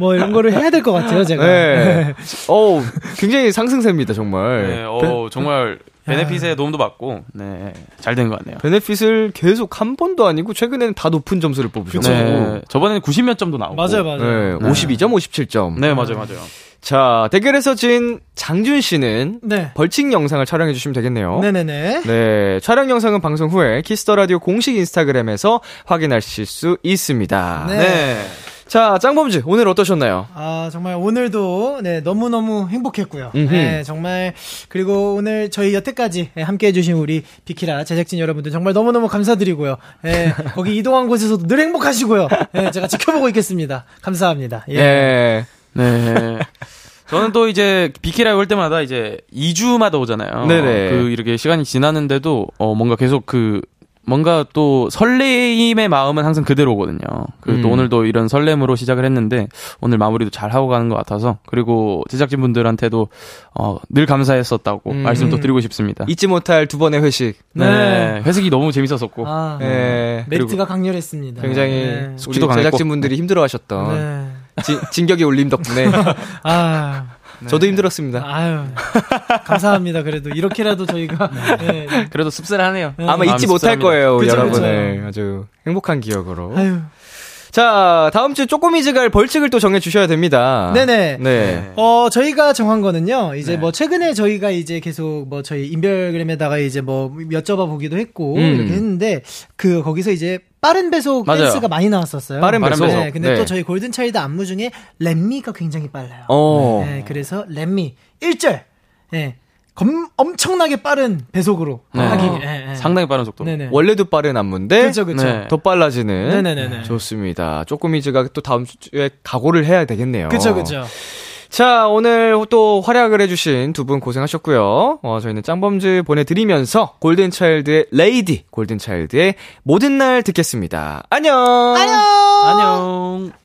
뭐 이런 거를 해야 될 것 같아요 제가 네. 어우, 굉장히 상승세입니다, 정말. 네, 어, 정말 베네핏에 도움도 받고, 네, 잘 된 것 같네요. 베네핏을 계속 한 번도 아니고 최근에는 다 높은 점수를 뽑으셔가지고. 네, 저번에는 90몇 점도 나오고. 맞아요 맞아요 네, 52점, 57점. 네, 맞아요, 맞아요. 자, 대결에서 진 장준 씨는 네. 벌칙 영상을 촬영해 주시면 되겠네요. 네네네 네, 촬영 영상은 방송 후에 키스 더 라디오 공식 인스타그램에서 확인하실 수 있습니다. 네. 네. 자, 짱범즈 오늘 어떠셨나요? 아 정말 오늘도 네 너무너무 행복했고요 음흠. 네 정말 그리고 오늘 저희 여태까지 네, 함께 해 주신 우리 비키라 제작진 여러분들 정말 너무너무 감사드리고요 네, 거기 이동한 곳에서도 늘 행복하시고요 네, 제가 지켜보고 있겠습니다 감사합니다 예. 예. 네. 저는 또 이제 비키라에 올 때마다 이제 2주마다 오잖아요. 네네. 그 이렇게 시간이 지났는데도 어 뭔가 계속 그 뭔가 또 설레임의 마음은 항상 그대로거든요. 그리고 또 음. 오늘도 이런 설렘으로 시작을 했는데 오늘 마무리도 잘 하고 가는 것 같아서 그리고 제작진 분들한테도 어, 늘 감사했었다고 음. 말씀도 드리고 싶습니다. 잊지 못할 두 번의 회식. 네. 회식이 너무 재밌었었고 아, 예. 멘트가 강렬했습니다 굉장히 네. 숙지도 강했고. 제작진 분들이 힘들어하셨던 네. 진, 진격의 울림 덕분에 아, 저도 힘들었습니다. 아유, 감사합니다. 그래도 이렇게라도 저희가 네. 네. 그래도 씁쓸하네요. 네. 아마 잊지 마음이 못할 씁쓸합니다. 거예요, 그쵸, 여러분을. 아주 행복한 기억으로. 아유, 자, 다음 주 쪼꼬미즈가 할 벌칙을 또 정해 주셔야 됩니다. 네네. 네. 어, 저희가 정한 거는요, 이제 뭐, 최근에 저희가 이제 계속 뭐, 저희 인별그램에다가 이제 뭐, 여쭤봐 보기도 했고, 음. 이렇게 했는데, 그, 거기서 이제, 빠른 배속 맞아요. 댄스가 많이 나왔었어요. 빠른 배속. 네, 근데 네. 또 저희 골든차일드 안무 중에, 렛미가 굉장히 빨라요. 어. 네, 그래서 렛미, 1절, 예, 검, 엄청나게 빠른 배속으로 네. 하기. 어. 예, 예. 상당히 빠른 속도. 네네. 원래도 빠른 안무인데 그쵸, 그쵸. 네. 더 빨라지는 네네네네. 좋습니다. 쪼꼬미즈가 또 다음 주에 각오를 해야 되겠네요. 그쵸, 그쵸. 자, 오늘 또 활약을 해주신 두 분 고생하셨고요. 어, 저희는 짱범즈 보내드리면서 골든차일드의 레이디, 골든차일드의 모든 날 듣겠습니다. 안녕! 안녕! 안녕.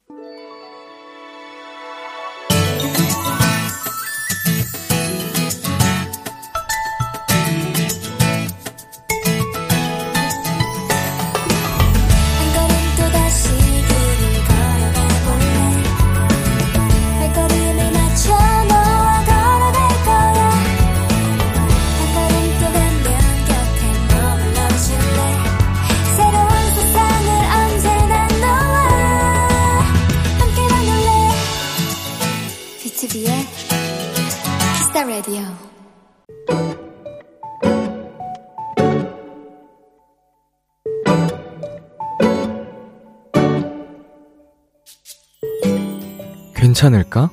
라디오. 괜찮을까?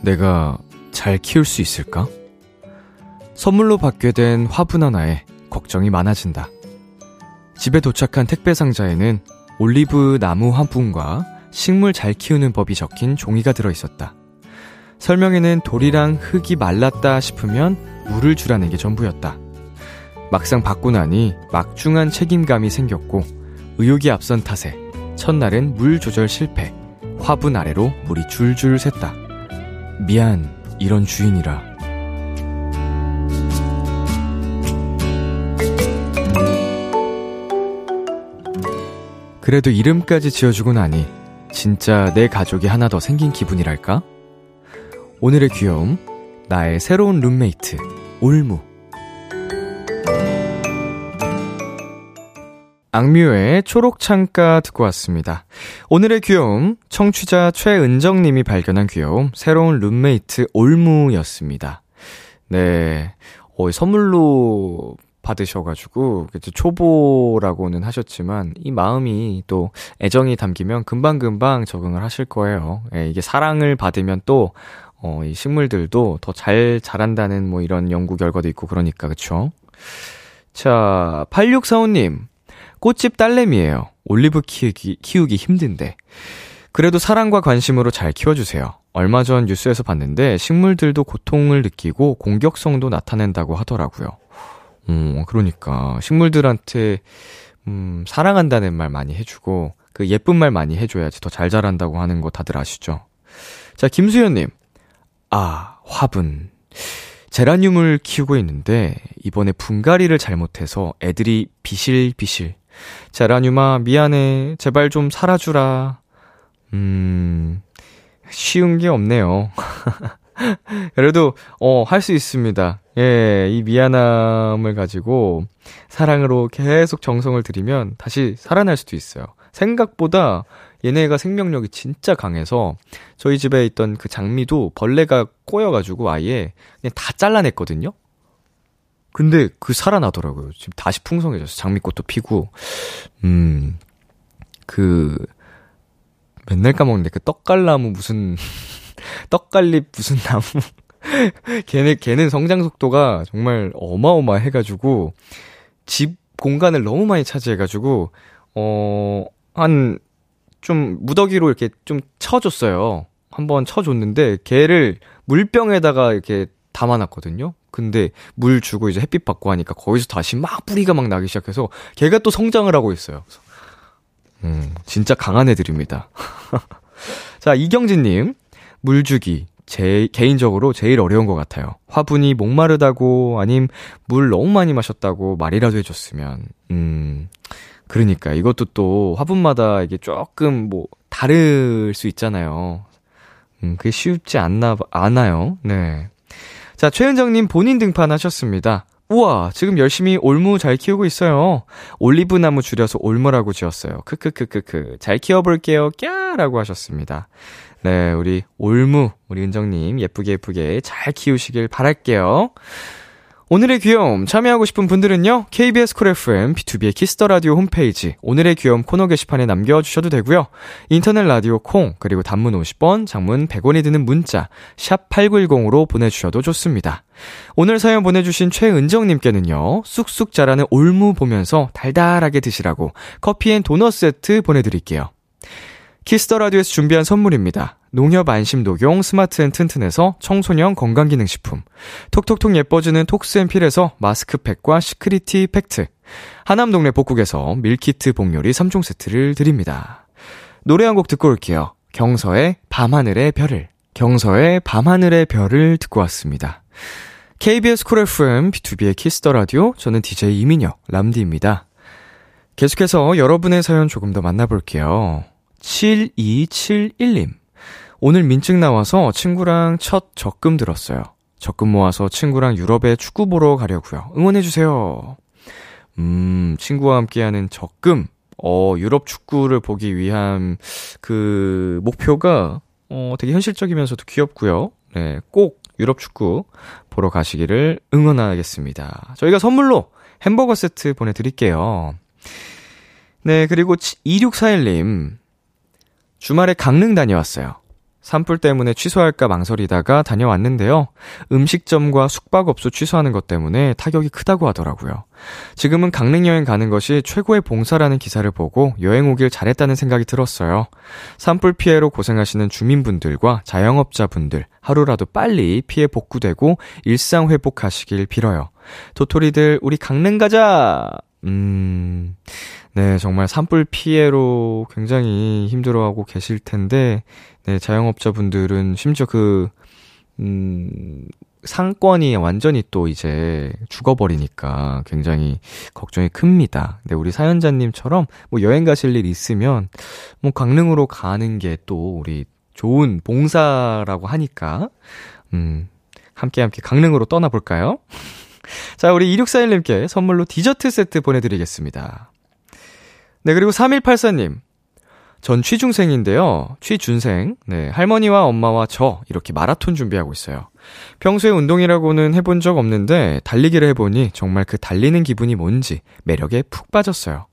내가 잘 키울 수 있을까? 선물로 받게 된 화분 하나에 걱정이 많아진다. 집에 도착한 택배 상자에는 올리브 나무 화분과 식물 잘 키우는 법이 적힌 종이가 들어 있었다. 설명에는 돌이랑 흙이 말랐다 싶으면 물을 주라는 게 전부였다. 막상 받고 나니 막중한 책임감이 생겼고 의욕이 앞선 탓에 첫날은 물 조절 실패, 화분 아래로 물이 줄줄 샜다. 미안, 이런 주인이라. 그래도 이름까지 지어주고 나니 진짜 내 가족이 하나 더 생긴 기분이랄까? 오늘의 귀여움, 나의 새로운 룸메이트, 올무. 악뮤의 초록창가 듣고 왔습니다. 오늘의 귀여움, 청취자 최은정님이 발견한 귀여움, 새로운 룸메이트 올무였습니다. 네. 어, 선물로 받으셔가지고, 초보라고는 하셨지만, 이 마음이 또 애정이 담기면 금방금방 적응을 하실 거예요. 예, 이게 사랑을 받으면 또, 어, 이 식물들도 더 잘 자란다는 뭐 이런 연구 결과도 있고 그러니까, 그쵸? 자, 8645님. 꽃집 딸내미예요. 올리브 키우기, 키우기 힘든데. 그래도 사랑과 관심으로 잘 키워주세요. 얼마 전 뉴스에서 봤는데 식물들도 고통을 느끼고 공격성도 나타낸다고 하더라고요. 음, 그러니까 식물들한테 음, 사랑한다는 말 많이 해주고 그 예쁜 말 많이 해줘야지 더 잘 자란다고 하는 거 다들 아시죠? 자, 김수현님. 아, 화분. 제라늄을 키우고 있는데 이번에 분갈이를 잘못해서 애들이 비실비실. 제라늄아, 미안해. 제발 좀 살아주라. 음, 쉬운 게 없네요. 그래도, 어, 할 수 있습니다. 예, 이 미안함을 가지고 사랑으로 계속 정성을 들이면 다시 살아날 수도 있어요. 생각보다 얘네가 생명력이 진짜 강해서 저희 집에 있던 그 장미도 벌레가 꼬여가지고 아예 그냥 다 잘라냈거든요? 근데 그 살아나더라고요. 지금 다시 풍성해졌어. 장미꽃도 피고, 음, 그, 맨날 까먹는데 그 떡갈나무 무슨, 떡갈잎 무슨 나무. 걔네, 걔는 성장 속도가 정말 어마어마해가지고, 집 공간을 너무 많이 차지해가지고, 어, 한, 좀 무더기로 이렇게 좀 쳐줬어요. 한번 쳐줬는데, 걔를 물병에다가 이렇게 담아놨거든요? 근데 물 주고 이제 햇빛 받고 하니까 거기서 다시 막 뿌리가 막 나기 시작해서 걔가 또 성장을 하고 있어요. 음, 진짜 강한 애들입니다. 자, 이경진님. 물 주기. 제, 개인적으로 제일 어려운 것 같아요. 화분이 목마르다고, 아님 물 너무 많이 마셨다고 말이라도 해줬으면. 음, 그러니까 이것도 또 화분마다 이게 조금 뭐, 다를 수 있잖아요. 음, 그게 쉽지 않나, 않아요. 네. 자, 최은정님 본인 등판하셨습니다. 우와, 지금 열심히 올무 잘 키우고 있어요. 올리브 나무 줄여서 올무라고 지었어요. 크크크크크. 잘 키워볼게요. 꺄 라고 하셨습니다. 네, 우리 올무, 우리 은정님 예쁘게 예쁘게 잘 키우시길 바랄게요. 오늘의 귀여움 참여하고 싶은 분들은요. KBS 쿨 FM BTOB의 키스 더 라디오 홈페이지 오늘의 귀여움 코너 게시판에 남겨 주셔도 되고요. 인터넷 라디오 콩 그리고 단문 50원, 장문 100원이 드는 문자 샵 8910으로 보내 주셔도 좋습니다. 오늘 사연 보내 주신 최은정 님께는요. 쑥쑥 자라는 올무 보면서 달달하게 드시라고 커피 and 도넛 세트 보내 드릴게요. 키스 더 라디오에서 준비한 선물입니다. 농협 안심 녹용 스마트 앤 튼튼에서 청소년 건강기능식품. 톡톡톡 예뻐지는 톡스앤필에서 마스크팩과 시크리티 팩트. 하남 동네 복국에서 밀키트 복요리 3종 세트를 드립니다. 노래 한 곡 듣고 올게요. 경서의 밤하늘의 별을. 경서의 밤하늘의 별을 듣고 왔습니다. KBS 쿨 FM BTOB의 키스 더 라디오 저는 DJ 이민혁 람디입니다. 계속해서 여러분의 사연 조금 더 만나볼게요. 7271님. 오늘 민증 나와서 친구랑 첫 적금 들었어요. 적금 모아서 친구랑 유럽에 축구 보러 가려고요. 응원해 주세요. 음, 친구와 함께하는 적금. 어, 유럽 축구를 보기 위한 그 목표가 어, 되게 현실적이면서도 귀엽고요. 네, 꼭 유럽 축구 보러 가시기를 응원하겠습니다. 저희가 선물로 햄버거 세트 보내 드릴게요. 네, 그리고 2641님. 주말에 강릉 다녀왔어요. 산불 때문에 취소할까 망설이다가 다녀왔는데요. 음식점과 숙박업소 취소하는 것 때문에 타격이 크다고 하더라고요. 지금은 강릉 여행 가는 것이 최고의 봉사라는 기사를 보고 여행 오길 잘했다는 생각이 들었어요. 산불 피해로 고생하시는 주민분들과 자영업자분들 하루라도 빨리 피해 복구되고 일상 회복하시길 빌어요. 도토리들 우리 강릉 가자. 음. 네, 정말 산불 피해로 굉장히 힘들어하고 계실 텐데, 네, 자영업자분들은 심지어 그, 음, 상권이 완전히 또 이제 죽어버리니까 굉장히 걱정이 큽니다. 근데 우리 사연자님처럼 뭐 여행 가실 일 있으면 뭐 강릉으로 가는 게 또 우리 좋은 봉사라고 하니까, 음, 함께 함께 강릉으로 떠나볼까요? 자, 우리 2641님께 선물로 디저트 세트 보내드리겠습니다. 네, 그리고 3184님. 전 취중생인데요. 취준생. 네, 할머니와 엄마와 저 이렇게 마라톤 준비하고 있어요. 평소에 운동이라고는 해본 적 없는데 달리기를 해보니 정말 그 달리는 기분이 뭔지 매력에 푹 빠졌어요.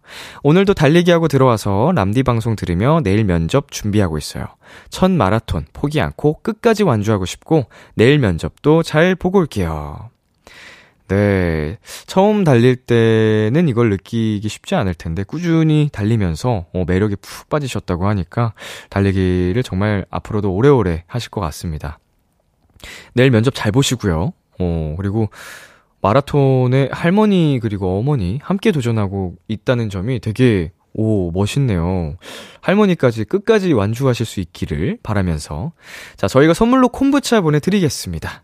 오늘도 달리기 하고 들어와서 람디 방송 들으며 내일 면접 준비하고 있어요. 첫 마라톤 포기 않고 끝까지 완주하고 싶고 내일 면접도 잘 보고 올게요. 네. 처음 달릴 때는 이걸 느끼기 쉽지 않을 텐데, 꾸준히 달리면서, 어, 매력에 푹 빠지셨다고 하니까, 달리기를 정말 앞으로도 오래오래 하실 것 같습니다. 내일 면접 잘 보시고요. 어, 그리고, 마라톤에 할머니 그리고 어머니 함께 도전하고 있다는 점이 되게 오, 멋있네요. 할머니까지 끝까지 완주하실 수 있기를 바라면서. 자, 저희가 선물로 콤부차 보내드리겠습니다.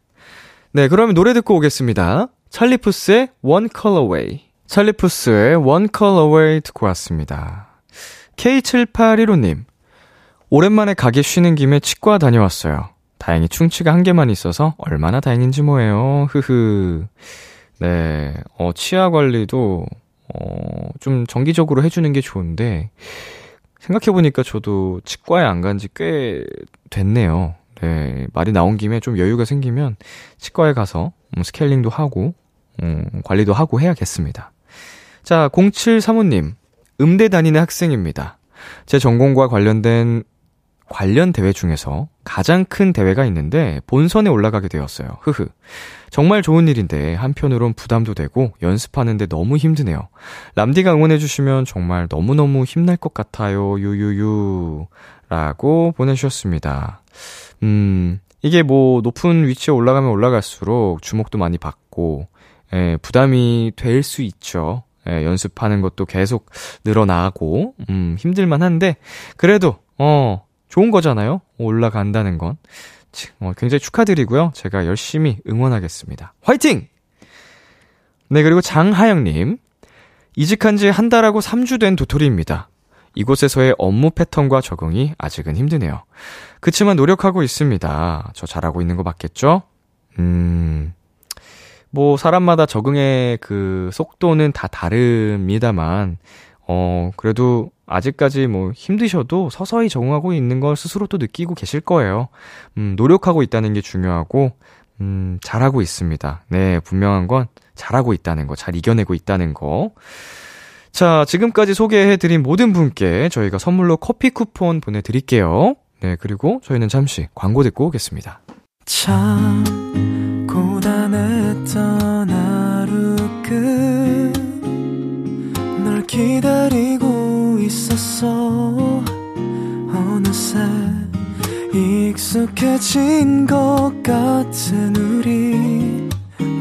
네, 그러면 노래 듣고 오겠습니다. 찰리푸스의 One Call Away. 찰리푸스의 One Call Away 듣고 왔습니다. K7815님. 오랜만에 가게 쉬는 김에 치과 다녀왔어요. 다행히 충치가 한 개만 있어서 얼마나 다행인지 뭐예요. 흐흐. 네. 어, 치아 관리도, 어, 좀 정기적으로 해주는 게 좋은데, 생각해보니까 저도 치과에 안 간 지 꽤 됐네요. 네. 말이 나온 김에 좀 여유가 생기면 치과에 가서 음, 스케일링도 하고, 음, 관리도 하고 해야겠습니다. 자, 0735님. 음대 다니는 학생입니다. 제 전공과 관련된 관련 대회 중에서 가장 큰 대회가 있는데 본선에 올라가게 되었어요. 흐흐. 정말 좋은 일인데 한편으론 부담도 되고 연습하는데 너무 힘드네요. 람디가 응원해주시면 정말 너무너무 힘날 것 같아요. 유유유. 라고 보내주셨습니다. 음, 이게 뭐 높은 위치에 올라가면 올라갈수록 주목도 많이 받고, 예, 부담이 될 수 있죠. 예, 연습하는 것도 계속 늘어나고, 음, 힘들만 한데, 그래도, 어, 좋은 거잖아요? 올라간다는 건. 어, 굉장히 축하드리고요. 제가 열심히 응원하겠습니다. 화이팅! 네, 그리고 장하영님. 이직한 지 한 달하고 3주 된 도토리입니다. 이곳에서의 업무 패턴과 적응이 아직은 힘드네요. 그치만 노력하고 있습니다. 저 잘하고 있는 거 맞겠죠? 음, 뭐, 사람마다 적응의 그 속도는 다 다릅니다만, 어, 그래도 아직까지 뭐 힘드셔도 서서히 적응하고 있는 걸 스스로 또 느끼고 계실 거예요. 음, 노력하고 있다는 게 중요하고, 음, 잘하고 있습니다. 네, 분명한 건 잘하고 있다는 거, 잘 이겨내고 있다는 거. 자, 지금까지 소개해드린 모든 분께 저희가 선물로 커피 쿠폰 보내드릴게요. 네, 그리고 저희는 잠시 광고 듣고 오겠습니다. 참 고단했던 하루 끝널 기다리고 있었어 어느새 익숙해진 것 같은 우리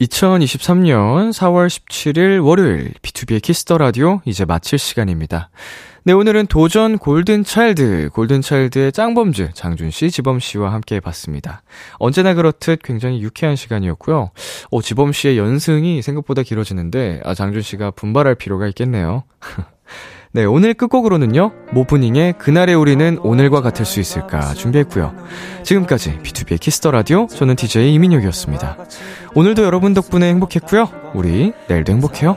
2023년 4월 17일 월요일 BTOB의 키스 더 라디오 이제 마칠 시간입니다. 네, 오늘은 도전 골든차일드, 골든차일드의 짱범즈 장준 씨, 지범 씨와 함께 해봤습니다. 언제나 그렇듯 굉장히 유쾌한 시간이었고요. 오, 지범 씨의 연승이 생각보다 길어지는데 아, 장준 씨가 분발할 필요가 있겠네요. 네, 오늘 끝곡으로는요, 모프닝의 그날의 우리는 오늘과 같을 수 있을까 준비했고요. 지금까지 BTOB의 키스 더 라디오, 저는 DJ 이민혁이었습니다. 오늘도 여러분 덕분에 행복했고요. 우리 내일도 행복해요.